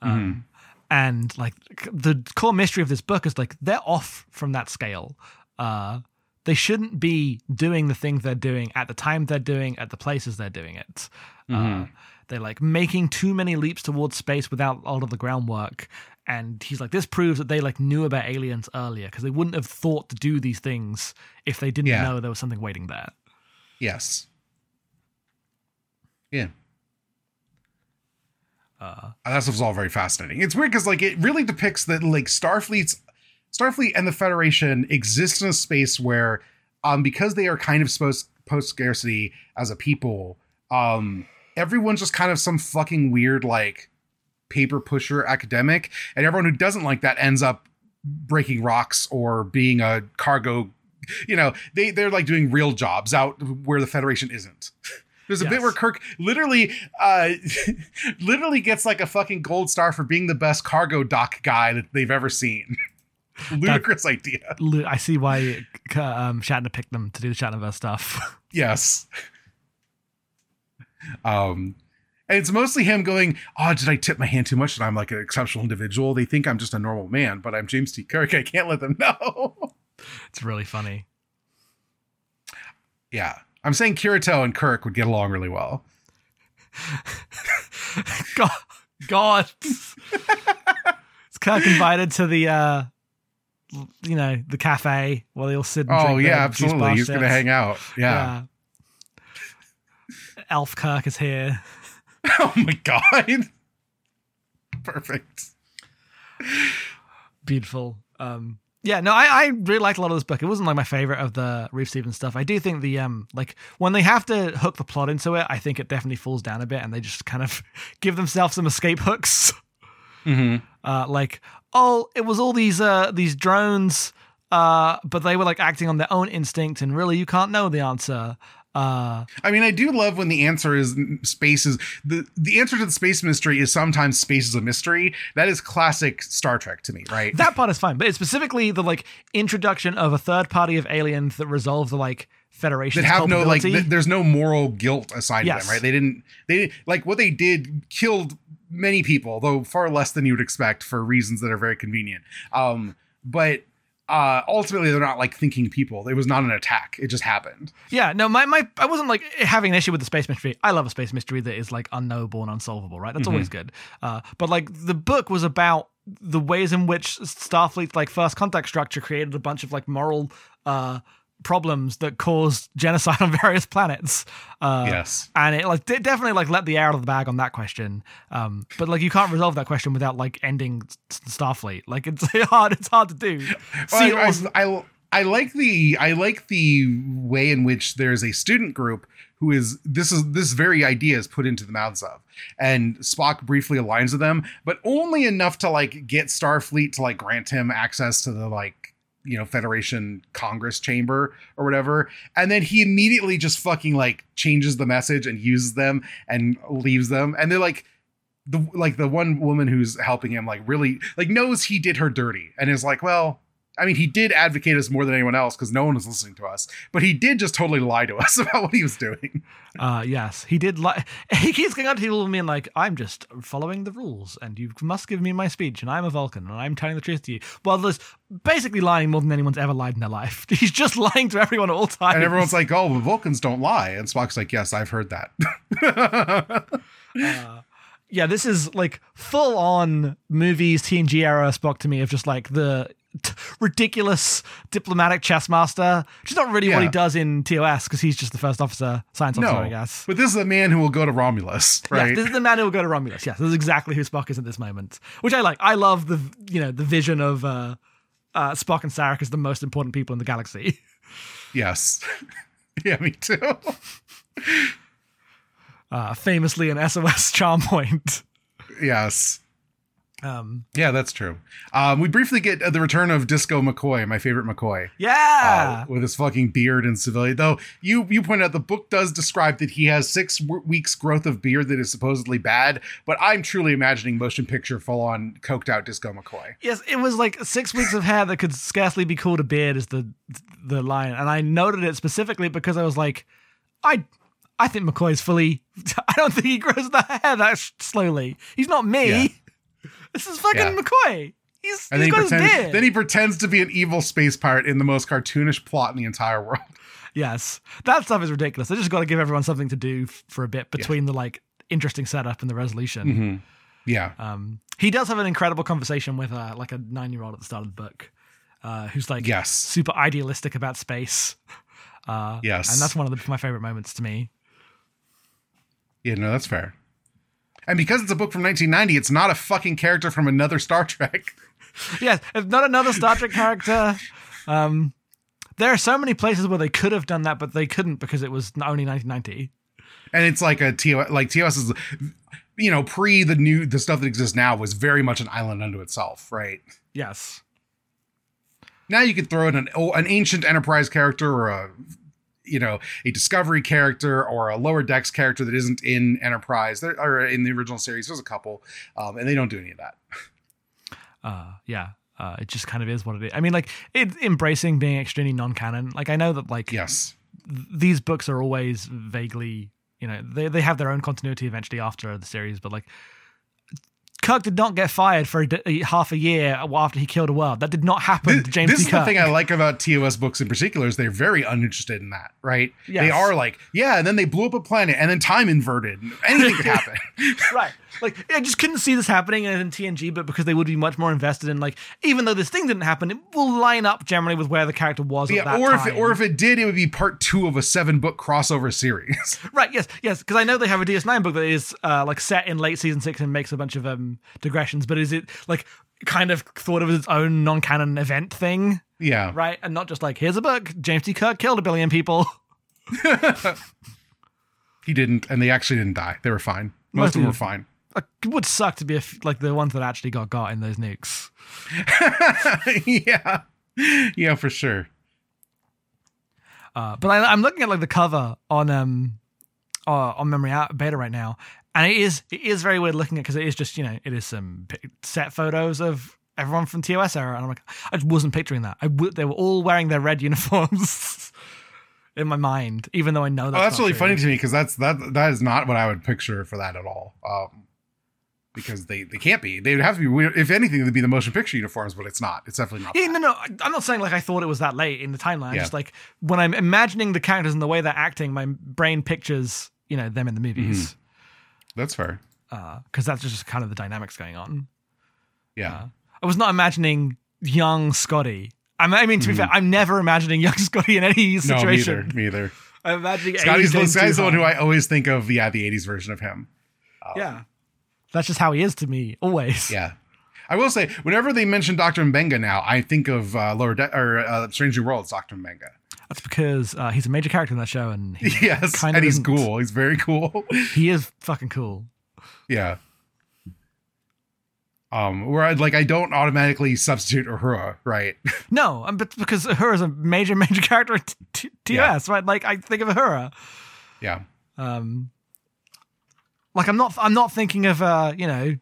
Um, And like the core mystery of this book is like they're off from that scale. Uh, they shouldn't be doing the things they're doing at the time they're doing at the places they're doing it. Uh, they're like making too many leaps towards space without all of the groundwork. And he's like, this proves that they like knew about aliens earlier because they wouldn't have thought to do these things if they didn't Yeah. know there was something waiting there. yes, yeah. Uh, that stuff's all very fascinating. It's weird because like it really depicts that like Starfleet's Starfleet and the Federation exist in a space where, um, because they are kind of supposed post scarcity as a people, um, everyone's just kind of some fucking weird like paper pusher academic, and everyone who doesn't like that ends up breaking rocks or being a cargo. You know, they they're like doing real jobs out where the Federation isn't. There's a bit where Kirk literally, uh, literally gets like a fucking gold star for being the best cargo dock guy that they've ever seen. Ludicrous idea. I see why uh, um, Shatner picked them to do the Shatnerverse stuff. Yes. Um, and it's mostly him going, "Oh, did I tip my hand too much? And I'm like an exceptional individual. They think I'm just a normal man, but I'm James T. Kirk. I can't let them know." it's really funny. yeah, I'm saying Kirito and Kirk would get along really well. God, God. is Kirk invited to the, uh, you know, the cafe where they all sit and drink? Oh yeah, absolutely. He's gonna hang out. Yeah. Elf Kirk is here. oh my god. Perfect. Beautiful. Um, yeah, no, I, I really liked a lot of this book. It wasn't like my favorite of the Reeves-Stevens stuff. I do think the um like when they have to hook the plot into it, I think it definitely falls down a bit, and they just kind of give themselves some escape hooks. Mm-hmm. Uh, like, oh, it was all these uh these drones, uh, but they were like acting on their own instinct, and really, you can't know the answer. Uh, I mean, I do love when the answer is space is the the answer to the space mystery is sometimes space is a mystery. That is classic Star Trek to me, right? that part is fine, but it's specifically the like introduction of a third party of aliens that resolve the like Federation that have no like th- there's no moral guilt assigned Yes. to them, right? They didn't they like what they did killed many people, though far less than you would expect for reasons that are very convenient. Um, but uh ultimately they're not like thinking people. It was not an attack. It just happened. Yeah, no, my, my I wasn't like having an issue with the space mystery. I love a space mystery that is like unknowable and unsolvable, right? That's always good. Uh, but like the book was about the ways in which Starfleet's like first contact structure created a bunch of like moral uh problems that caused genocide on various planets. Uh, yes. and it like de- definitely like let the air out of the bag on that question. Um, but like you can't resolve that question without like ending Starfleet. Like it's hard. It's hard to do. Well, See, I, I, I like the I like the way in which there's a student group who is this is this very idea is put into the mouths of, and Spock briefly aligns with them, but only enough to like get Starfleet to like grant him access to the like you know Federation Congress chamber or whatever, and then he immediately just fucking like changes the message and uses them and leaves them, and they're like the like the one woman who's helping him like really like knows he did her dirty and is like well I mean, he did advocate us more than anyone else because no one was listening to us. But he did just totally lie to us about what he was doing. Uh, yes, he did. lie. he keeps going out to people and being like, "I'm just following the rules, and you must give me my speech, and I'm a Vulcan, and I'm telling the truth to you." Well, there's basically lying more than anyone's ever lied in their life. He's just lying to everyone at all times. And everyone's like, "Oh, the Vulcans don't lie," and Spock's like, "Yes, I've heard that." Uh, yeah, this is like full on movies TNG era Spock to me of just like the t- ridiculous diplomatic chess master, which is not really what he does in TOS because he's just the first officer, science officer, no, I guess. but this is a man who will go to Romulus, right? Yes, this is the man who will go to Romulus. Yes, this is exactly who Spock is at this moment, which I like. I love the you know the vision of uh, uh, Spock and Sarek as the most important people in the galaxy. yes, yeah, me too. Uh, famously an SOS charm point. yes, Um, yeah, that's true. Um, we briefly get uh, the return of Disco McCoy, my favorite McCoy. yeah, uh, with his fucking beard and civilian. Though you you pointed out the book does describe that he has six w- weeks growth of beard that is supposedly bad, but I'm truly imagining motion picture full on coked out Disco McCoy. Yes, it was like six weeks of hair that could scarcely be called a beard, is the the line, and I noted it specifically because I was like, I I think McCoy's fully. I don't think he grows the hair that slowly. He's not me. Yeah. This is fucking Yeah. McCoy. He's, And he's then he got his pretends beard. then he pretends to be an evil space pirate in the most cartoonish plot in the entire world. yes, that stuff is ridiculous. They just got to give everyone something to do f- for a bit between the like interesting setup and the resolution. Yeah. Um, he does have an incredible conversation with uh, like a nine year old at the start of the book, uh, who's like Yes. super idealistic about space. Uh, Yes. and that's one of the, my favorite moments to me. Yeah, no, that's fair. And because it's a book from 1990, it's not a fucking character from another Star Trek. Yes, it's not another Star Trek character. Um, there are so many places where they could have done that, but they couldn't because it was only 1990. and it's like a TOS like TOS is you know pre the new the stuff that exists now was very much an island unto itself right Yes. now you could throw in an oh, an ancient enterprise character or a you know a discovery character or a lower decks character that isn't in enterprise there or in the original series there's a couple um, and they don't do any of that Uh, yeah. Uh, it just kind of is what it is. I mean, like, it's embracing being extremely non canon. Like, I know that, like, yes th- these books are always vaguely, you know, they, they have their own continuity eventually after the series, but like Kirk did not get fired for a d- a half a year after he killed a world. That did not happen to James this T. is the thing I like about TOS books in particular is they're very uninterested in that, right? They are like, yeah, and then they blew up a planet, and then time inverted. Anything could happen. right. Like I just couldn't see this happening in TNG, but because they would be much more invested in like, even though this thing didn't happen, it will line up generally with where the character was at yeah, or time. if it, or if it did, it would be part two of a seven book crossover series. Right, yes, yes, because I know they have a DS9 book that is uh, like set in late season six and makes a bunch of um digressions, but is it like kind of thought of as its own non-canon event thing, yeah, right? And not just like here's a book, James T. Kirk killed a billion people. he didn't, and they actually didn't die. They were fine. Most of them were fine. Like, it would suck to be a f- like the ones that actually got got in those nukes. yeah, yeah, for sure. Uh, but I, I'm looking at like the cover on um uh, on Memory Out Beta right now, and it is it is very weird looking at because it is just you know it is some set photos of everyone from TOS era, and I'm like I just wasn't picturing that. I w- they were all wearing their red uniforms in my mind, even though I know that's oh, that's really true. funny to me because that's that that is not what I would picture for that at all. Um, because they they can't be. They would have to be. weird- If anything, they'd be the motion picture uniforms, but it's not. It's definitely not. Yeah, that. no, no. I- I'm not saying like I thought it was that late in the timeline. Yeah. Just like when I'm imagining the characters and the way they're acting, my brain pictures you know them in the movies mm-hmm. That's fair. Uh, because that's just kind of the dynamics going on. Yeah. Uh, I was not imagining young Scotty. I'm- mean, to be mm-hmm. fair, I'm never imagining young Scotty in any Mm-hmm. no, me either. situation. Me either. I'm imagining Scotty's the, Scotty's the one who I always think of. Yeah, the '80s version of him. Uh, yeah, that's just how he is to me always. Yeah. I will say, whenever they mention Doctor Mbenga now, I think of uh, Lower De- or uh, Strange New Worlds, Doctor Mbenga. that's because uh, he's a major character in that show, and he, Yes, kind and of he's isn't. cool. He's very cool. he is fucking cool. yeah. Um, where I like I don't automatically substitute Uhura, right? No, um, but because Uhura is a major, major character in t- t- Yeah. Right? Like I think of Uhura. yeah. Um, like I'm not, I'm not thinking of uh, you know,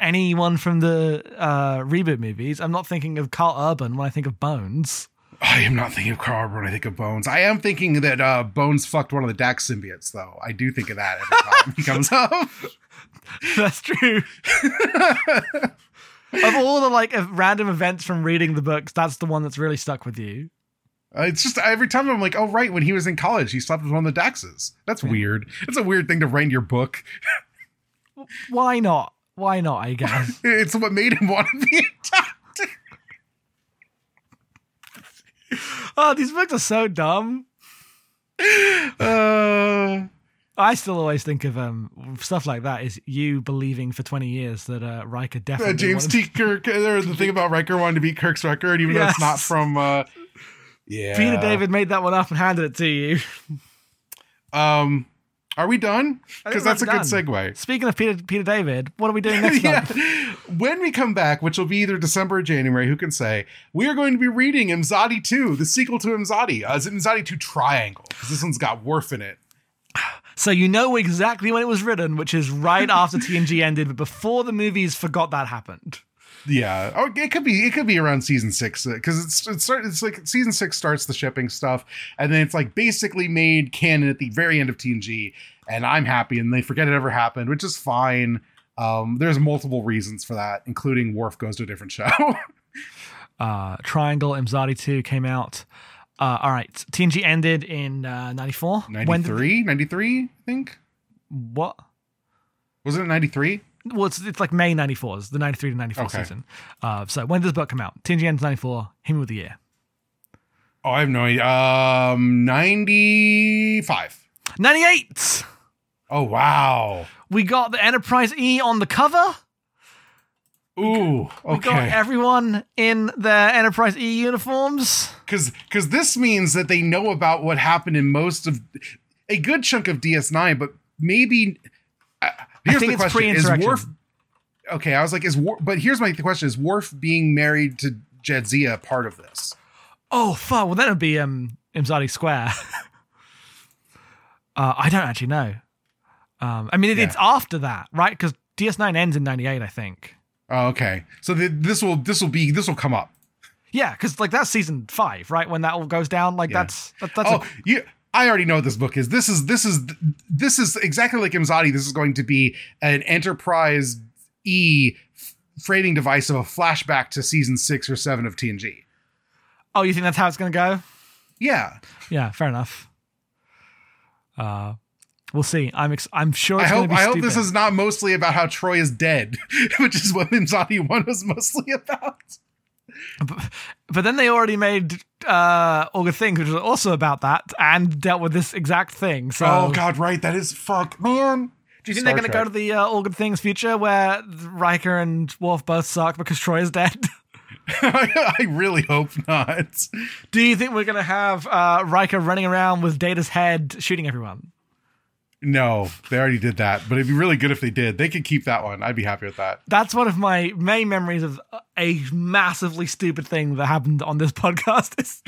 anyone from the uh reboot movies. I'm not thinking of Carl Urban when I think of Bones. I am not thinking of Carl Urban when I think of Bones. I am thinking that uh, Bones fucked one of the Dax symbiotes, though. I do think of that every time he comes up. That's true. of all the like random events from reading the books, that's the one that's really stuck with you. Uh, it's just every time I'm like, oh right, when he was in college, he slept with one of the Daxes. That's weird. It's a weird thing to write in your book. Why not? Why not? I guess. It's what made him want to be a doctor. oh, these books are so dumb. Uh, I still always think of um stuff like that is you believing for 20 years that uh Riker definitely uh, James T. Kirk. Or the thing about Riker wanting to beat Kirk's record, even though it's not from. Uh, yeah. Peter David made that one up and handed it to you. Um, are we done? Because that's a we're good segue. Speaking of Peter Peter David, what are we doing next yeah. month? When we come back, which will be either December or January, who can say, we are going to be reading Imzadi 2, the sequel to Imzadi. Uh, is it Imzadi 2 Triangle? Because this one's got Worf in it. So you know exactly when it was written, which is right after TNG ended, but before the movies forgot that happened. Yeah, oh, it could be. It could be around season six because it's it's start, it's like season six starts the shipping stuff, and then it's like basically made canon at the very end of TNG, and I'm happy, and they forget it ever happened, which is fine. Um, there's multiple reasons for that, including Worf goes to a different show. Uh, Triangle Imzadi 2 came out. Uh, all right, TNG ended in uh, 94. When did- 93, 93, I think. what? Was it 93? Well, it's, it's like May 94, it's the 93 to 94 Okay. season. Uh, so when did this book come out? TNG ends 94. Hit me with the year. Oh, I have no idea. Um, 95. 98! Oh wow. We got the Enterprise E on the cover. Ooh, okay. We got everyone in their Enterprise E uniforms. Because because this means that they know about what happened in most of a good chunk of DS9, but maybe. Here's think the it's question: Is. Worf? Okay, I was like, is Worf? But here's my the question: Is Worf being married to Jadzia part of this? Oh, fuck. Well, then it'd be um, Imzadi Square. uh, I don't actually know. Um, I mean, it, Yeah. it's after that, right? Because DS9 ends in 98, I think. Oh, okay, so the, this will this will be this will come up. Yeah, because like that's season five, right? When that all goes down, like Yeah. that's that, that's oh, a, you. I already know what this book is. This is this is this is exactly like Imzadi. This is going to be an Enterprise E framing device of a flashback to season six or seven of TNG. Oh, you think that's how it's going to go? Yeah, Yeah, fair enough. Uh, we'll see. I'm ex- I'm sure. I hope I hope this is not mostly about how Troi is dead, which is what Mimzadi one was mostly about. But then they already made uh, All Good Things, which was also about that and dealt with this exact thing. So, oh God, right? That is fuck, man. do you think they're going to go to the uh, All Good Things future where Riker and Worf both suck because Troi is dead? I really hope not. do you think we're going to have uh, Riker running around with Data's head shooting everyone? No, they already did that, but it'd be really good if they did. They could keep that one. I'd be happy with that. That's one of my main memories of a massively stupid thing that happened on this podcast. Is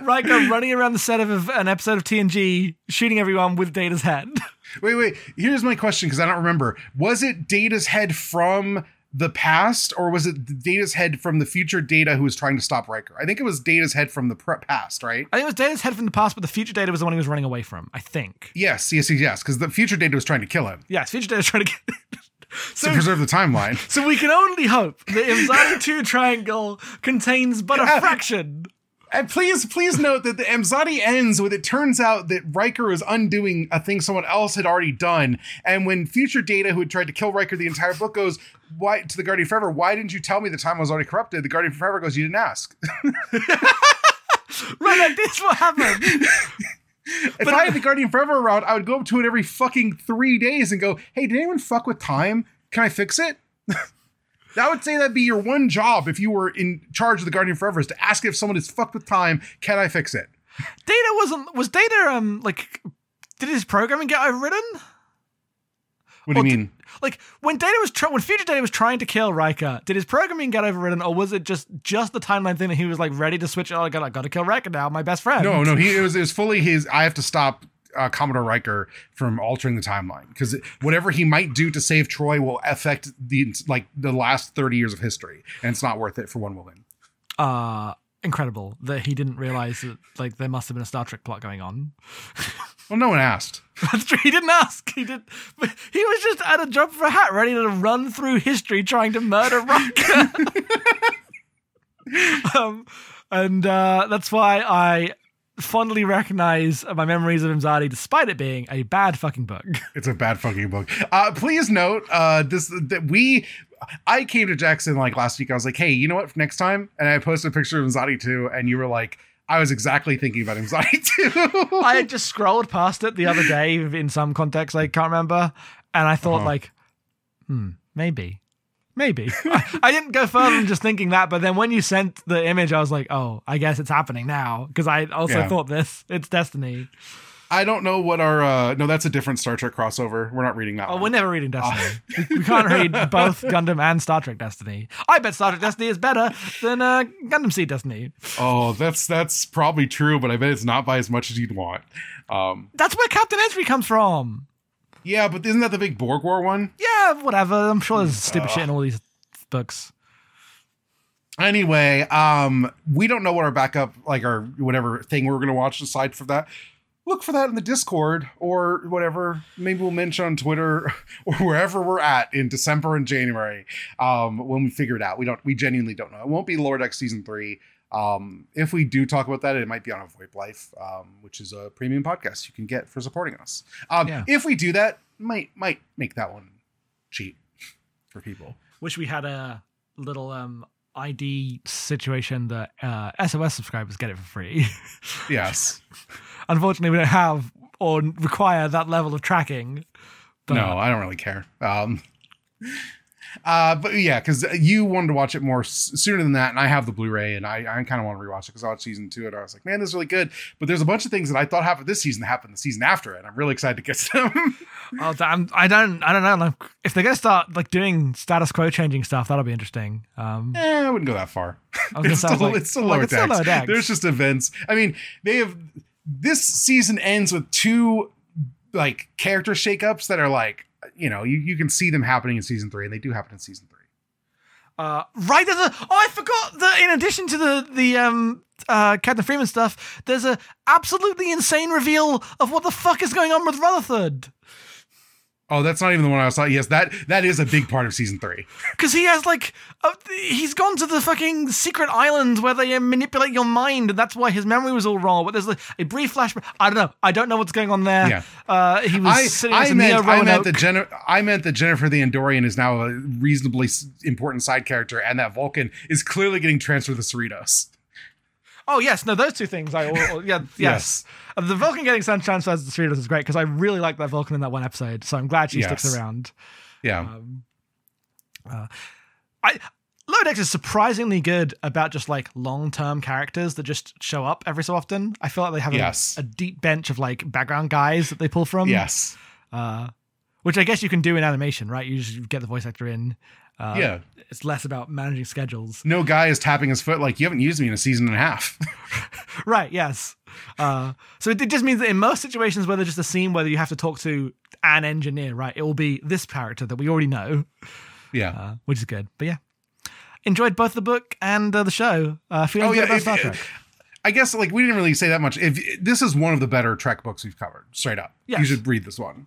Riker running around the set of an episode of TNG, shooting everyone with Data's head. Wait, wait. Here's my question because I don't remember. Was it Data's head from the past, or was it Data's head from the future Data who was trying to stop Riker? I think it was Data's head from the pre- past, right? I think it was Data's head from the past, but the future Data was the one he was running away from. I think. Yes, yes, yes, yes. Because the future Data was trying to kill him Yes, future Data Data's trying to get. to preserve the timeline. So we can only hope the Imzadi 2 triangle contains but a fraction. And please, please note that the Imzadi ends with it turns out that Riker was undoing a thing someone else had already done. And when future Data, who had tried to kill Riker the entire book, goes, Why to the Guardian Forever, why didn't you tell me the time I was already corrupted? The Guardian Forever goes, You didn't ask. Right, like this will happen. if I had the Guardian Forever around, I would go up to it every fucking three days and go, Hey, did anyone fuck with time? Can I fix it? I would say that'd be your one job if you were in charge of the Guardian Forever is to ask if someone is fucked with time, can I fix it? Data wasn't. Was Data, um, like. Did his programming get overridden? What do Or you did- mean? Like when Data was try- when Future Data was trying to kill Riker, did his programming get overridden, or was it just just the timeline thing that he was like ready to switch? Oh, I got I got to kill Riker now, my best friend. No, no, he it was it was fully his. I have to stop uh, Commodore Riker from altering the timeline because whatever he might do to save Troi will affect the like the last thirty years of history, and it's not worth it for one woman. Uh incredible that he didn't realize that like there must have been a Star Trek plot going on. Well, no one asked. That's true. He didn't ask. He did. He was just at a job of a hat, ready to run through history, trying to murder Riker. um, and uh, that's why I fondly recognize my memories of Imzadi, despite it being a bad fucking book. It's a bad fucking book. Uh, please note uh, this that we. I came to Jackson like last week. I was like, "Hey, you know what? Next time," and I posted a picture of Zadi too, and you were like, "I was exactly thinking about Zadi too." I had just scrolled past it the other day in some context I can't remember, and I thought Uh-huh. like, hmm, maybe, maybe. I, I didn't go further than just thinking that, but then when you sent the image, I was like, oh, I guess it's happening now because I also Yeah. thought this. It's Destiny. I don't know what our. Uh, no, that's a different Star Trek crossover. We're not reading that. Oh, one. we're never reading Destiny. we, we can't read both Gundam and Star Trek Destiny. I bet Star Trek Destiny is better than uh, Gundam Seed Destiny. Oh, that's that's probably true, but I bet it's not by as much as you'd want. Um, That's where Captain Ezri comes from. Yeah, but isn't that the big Borg War one? Yeah, whatever. I'm sure there's stupid shit in all these books. Anyway, um, we don't know what our backup, like our whatever thing we're gonna watch aside from that. Look for that in the Discord or whatever. Maybe we'll mention on Twitter or wherever we're at in December and January. Um, when we figure it out. We don't we genuinely don't know. It won't be Lower Decks season three. Um, if we do talk about that, it might be on a VoIP Life, um, which is a premium podcast you can get for supporting us. Um, Yeah. if we do that, might might make that one cheap for people. Wish we had a little um ID situation that uh, SOS subscribers get it for free. Yes. Unfortunately, we don't have or require that level of tracking. But no, I don't really care. Um, uh, but yeah, because you wanted to watch it more s- sooner than that, and I have the Blu-ray, and I, I kind of want to rewatch it because I watched season two, and I was like, man, this is really good. But there's a bunch of things that I thought happened this season happened the season after it. and I'm really excited to get to them. Oh, damn, I don't, I don't know. Like, if they're gonna start like doing status quo changing stuff, that'll be interesting. Um, eh, I wouldn't go that far. I It's I still, like- it's still like, lower it's decks. lower decks. There's just events. I mean, they have this season ends with two like character shakeups that are like, you know, you, you can see them happening in season three, and they do happen in season three. Uh, right at the oh, I forgot that in addition to the the um uh Captain Freeman stuff, there's a absolutely insane reveal of what the fuck is going on with Rutherford. Oh, that's not even the one I was talking. Yes, that that is a big part of season three. Because he has like, uh, he's gone to the fucking secret island where they uh, manipulate your mind, and that's why his memory was all wrong. But there's like, a brief flashback. I don't know. I don't know what's going on there. Yeah. Uh, he was I, sitting I meant, I meant that Jen- I meant that Jennifer the Andorian is now a reasonably important side character, and that Vulcan is clearly getting transferred to Cerritos. Oh yes, no, those two things. I or- or- yeah, yes. Yes. Uh, The Vulcan getting sent transfers to the Cerritos is great because I really like that Vulcan in that one episode. So I'm glad she sticks around. Yeah, Um, uh, I Decks is surprisingly good about just like long term characters that just show up every so often. I feel like they have a, a deep bench of like background guys that they pull from. yes, Uh, which I guess you can do in animation, right? You just get the voice actor in. Uh, yeah. It's less about managing schedules. No guy is tapping his foot like you haven't used me in a season and a half. Right, yes. Uh, so it, it just means that in most situations where there's just a scene where you have to talk to an engineer, right, it will be this character that we already know, yeah. uh, which is good. But yeah, enjoyed both the book and uh, the show. Uh, feeling Oh, good yeah, about Star Trek. I guess like we didn't really say that much. If this is one of the better Trek books we've covered, straight up, Yes. you should read this one.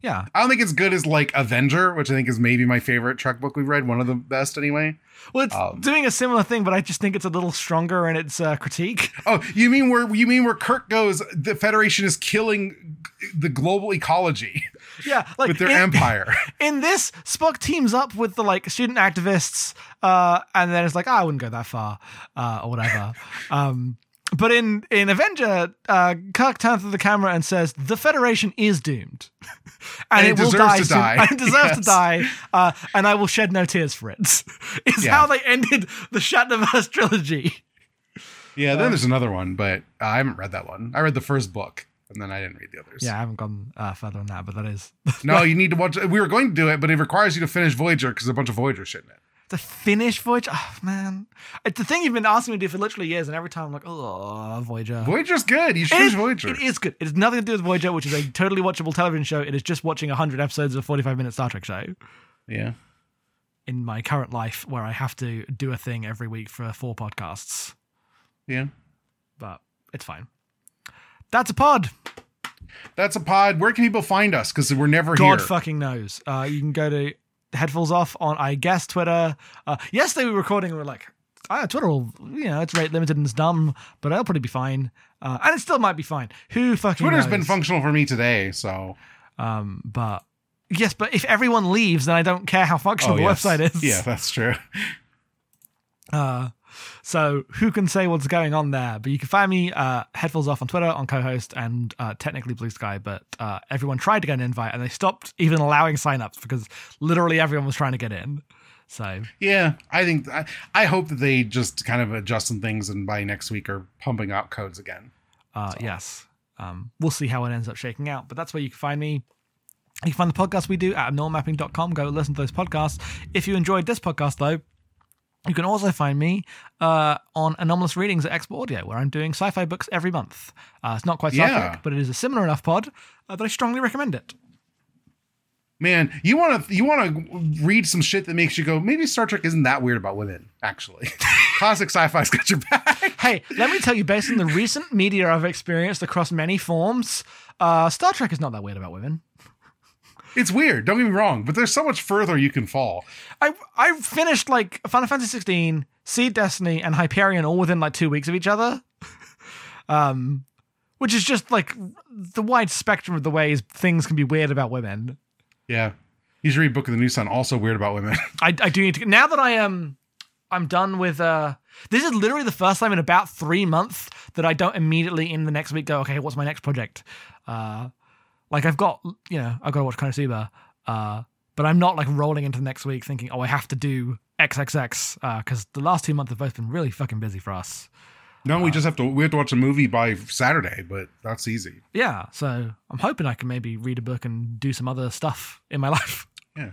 Yeah. I don't think it's good as like Avenger, which I think is maybe my favorite Trek book we've read, one of the best anyway. Well, it's Um, doing a similar thing, but I just think it's a little stronger in its uh, critique. Oh, you mean where you mean where Kirk goes? The Federation is killing the global ecology Yeah, like with their in, empire. in this, Spock teams up with the like student activists, uh, and then it's like, oh, I wouldn't go that far, uh, or whatever. um, but in in Avenger, uh, Kirk turns to the camera and says, "The Federation is doomed, and, And it, it will deserves die. to die. and it deserves to die, uh, and I will shed no tears for it." is Yeah. how they ended the Shatnerverse trilogy. Yeah, then there's another one, but I haven't read that one. I read the first book, and then I didn't read the others. Yeah, I haven't gone uh, further on that, but that is No, you need to watch. We were going to do it, but it requires you to finish Voyager because there's a bunch of Voyager shit in it. The finish Voyager. Oh man, it's the thing you've been asking me to do for literally years, and every time I'm like, oh, Voyager. Voyager's good. You should It Voyager. it is good. It has nothing to do with Voyager, which is a totally watchable television show. It is just watching 100 episodes of a 45 minute Star Trek show Yeah. in my current life where I have to do a thing every week for four podcasts. Yeah. But it's fine. That's a pod. That's a pod. Where can people find us? Because we're never God here. God fucking knows. Uh, you can go to Headfuls Off on, I guess, Twitter. Uh, yesterday we were recording and we are like, ah, Twitter will, you know, it's rate limited and it's dumb, but it'll probably be fine. Uh, and it still might be fine. Who fucking Twitter's knows? been functional for me today, so Um, but yes, but if everyone leaves, then I don't care how functional the Oh, yes. website is. Yeah, that's true. Uh, so who can say what's going on there? But you can find me uh, headphones off on Twitter, on co-host, and uh, technically Blue Sky. But uh, everyone tried to get an invite, and they stopped even allowing signups because literally everyone was trying to get in. So Yeah, I think I, I hope that they just kind of adjust some things and by next week are pumping out codes again. uh, yes, um, we'll see how it ends up shaking out. But that's where you can find me. You can find the podcast we do at normmapping.com. Go listen to those podcasts. If you enjoyed this podcast, though, you can also find me uh, on Anomalous Readings at Export Audio, where I'm doing sci fi books every month. Uh, it's not quite Star Yeah. But it is a similar enough pod uh, that I strongly recommend it. Man, you want to you want to read some shit that makes you go, maybe Star Trek isn't that weird about women. Actually, classic sci-fi's got your back. Hey, let me tell you, based on the recent media I've experienced across many forms, uh, Star Trek is not that weird about women. It's weird. Don't get me wrong, but there's so much further you can fall. I I finished like Final Fantasy 16, Seed Destiny, and Hyperion all within like two weeks of each other. um, which is just like the wide spectrum of the ways things can be weird about women. Yeah, you should read Book of the New Sun. Also weird about women. I, I do need to now that I am I'm done with uh this is literally the first time in about three months that I don't immediately in the next week go, okay, what's my next project? Uh like I've got you know, I've got to watch Konosuba, uh, but I'm not like rolling into the next week thinking, oh, I have to do XXX, uh, because the last two months have both been really fucking busy for us. no, we just have to we have to watch a movie by Saturday, but that's easy. Yeah, so I'm hoping I can maybe read a book and do some other stuff in my life. Yeah.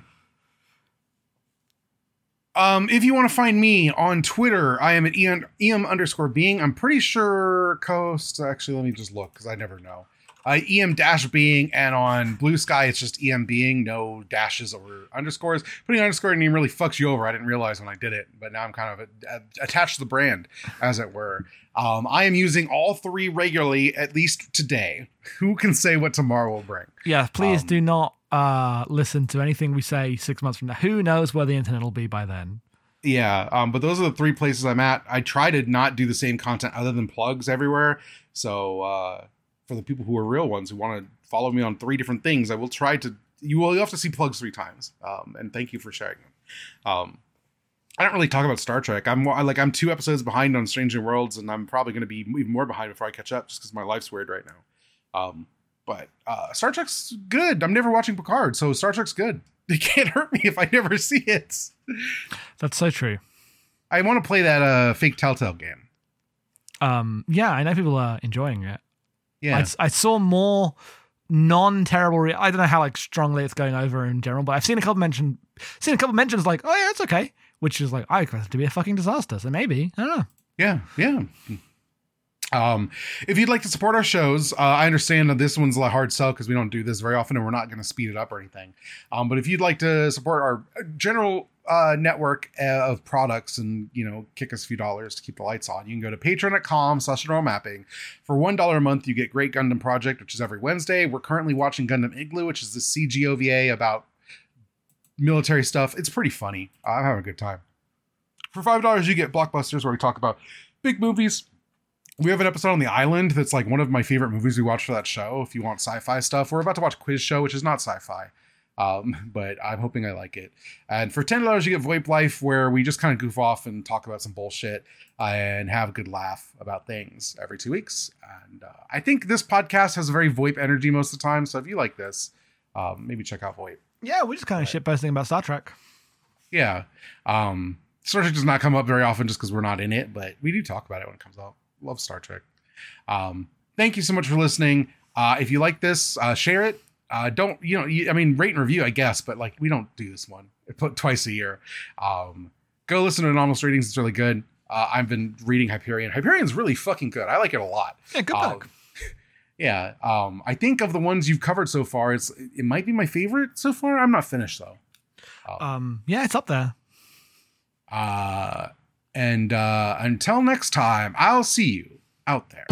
Um, if you want to find me on Twitter, I am at em, em underscore being. I'm pretty sure coast. Actually, let me just look because I never know. Uh, em dash being, and on Blue Sky, it's just em being, no dashes or underscores. Putting underscore in name really fucks you over. I didn't realize when I did it, but now I'm kind of uh, attached to the brand, as it were. Um, I am using all three regularly, at least today. Who can say what tomorrow will bring? Yeah, please Um, do not uh, listen to anything we say six months from now. Who knows where the internet will be by then? Yeah, um, but those are the three places I'm at. I try to not do the same content other than plugs everywhere. So uh, for the people who are real ones who want to follow me on three different things, I will try to. You will you have to see plugs three times. Um, and thank you for sharing them. Um, I don't really talk about Star Trek. I'm like I'm two episodes behind on Stranger Worlds, and I'm probably going to be even more behind before I catch up, just because my life's weird right now. Um, but uh, Star Trek's good. I'm never watching Picard, so Star Trek's good. It can't hurt me if I never see it. That's so true. I want to play that uh, fake Telltale game. Um, yeah, I know people are enjoying it. Yeah, I, I saw more non-terrible. Re- I don't know how like strongly it's going over in general, but I've seen a couple mention, seen a couple mentions like, oh yeah, it's okay, which is like I expect it to be a fucking disaster. So maybe I don't know. yeah, yeah. Um, if you'd like to support our shows, uh, I understand that this one's a hard sell because we don't do this very often, and we're not going to speed it up or anything. Um, but if you'd like to support our general uh, network uh, of products and you know kick us a few dollars to keep the lights on, you can go to patreon.com slash mapping. For one dollar a month, you get Great Gundam Project, which is every Wednesday. We're currently watching Gundam Igloo, which is the CGOVA about military stuff. It's pretty funny. I'm having a good time. For five dollars, you get blockbusters where we talk about big movies we have an episode on the island that's like one of my favorite movies we watched for that show if you want sci-fi stuff we're about to watch quiz show which is not sci-fi um, but i'm hoping i like it and for $10 you get voip life where we just kind of goof off and talk about some bullshit and have a good laugh about things every two weeks and uh, i think this podcast has a very voip energy most of the time so if you like this um, maybe check out voip Yeah, we're just kind of shit posting about Star Trek. yeah um, star trek does not come up very often just because we're not in it but we do talk about it when it comes up. love Star Trek. Um, thank you so much for listening. Uh, if you like this, uh, share it. Uh, don't you know? You, I mean, rate and review, I guess, but like we don't do this one put twice a year. Um, go listen to Anomalous Readings; it's really good. Uh, I've been reading Hyperion. Hyperion's really fucking good. I like it a lot. Yeah, good Um, book. yeah, um, I think of the ones you've covered so far, it's it might be my favorite so far. I'm not finished though. Um, yeah, it's up there. Uh, and uh, until next time, I'll see you out there.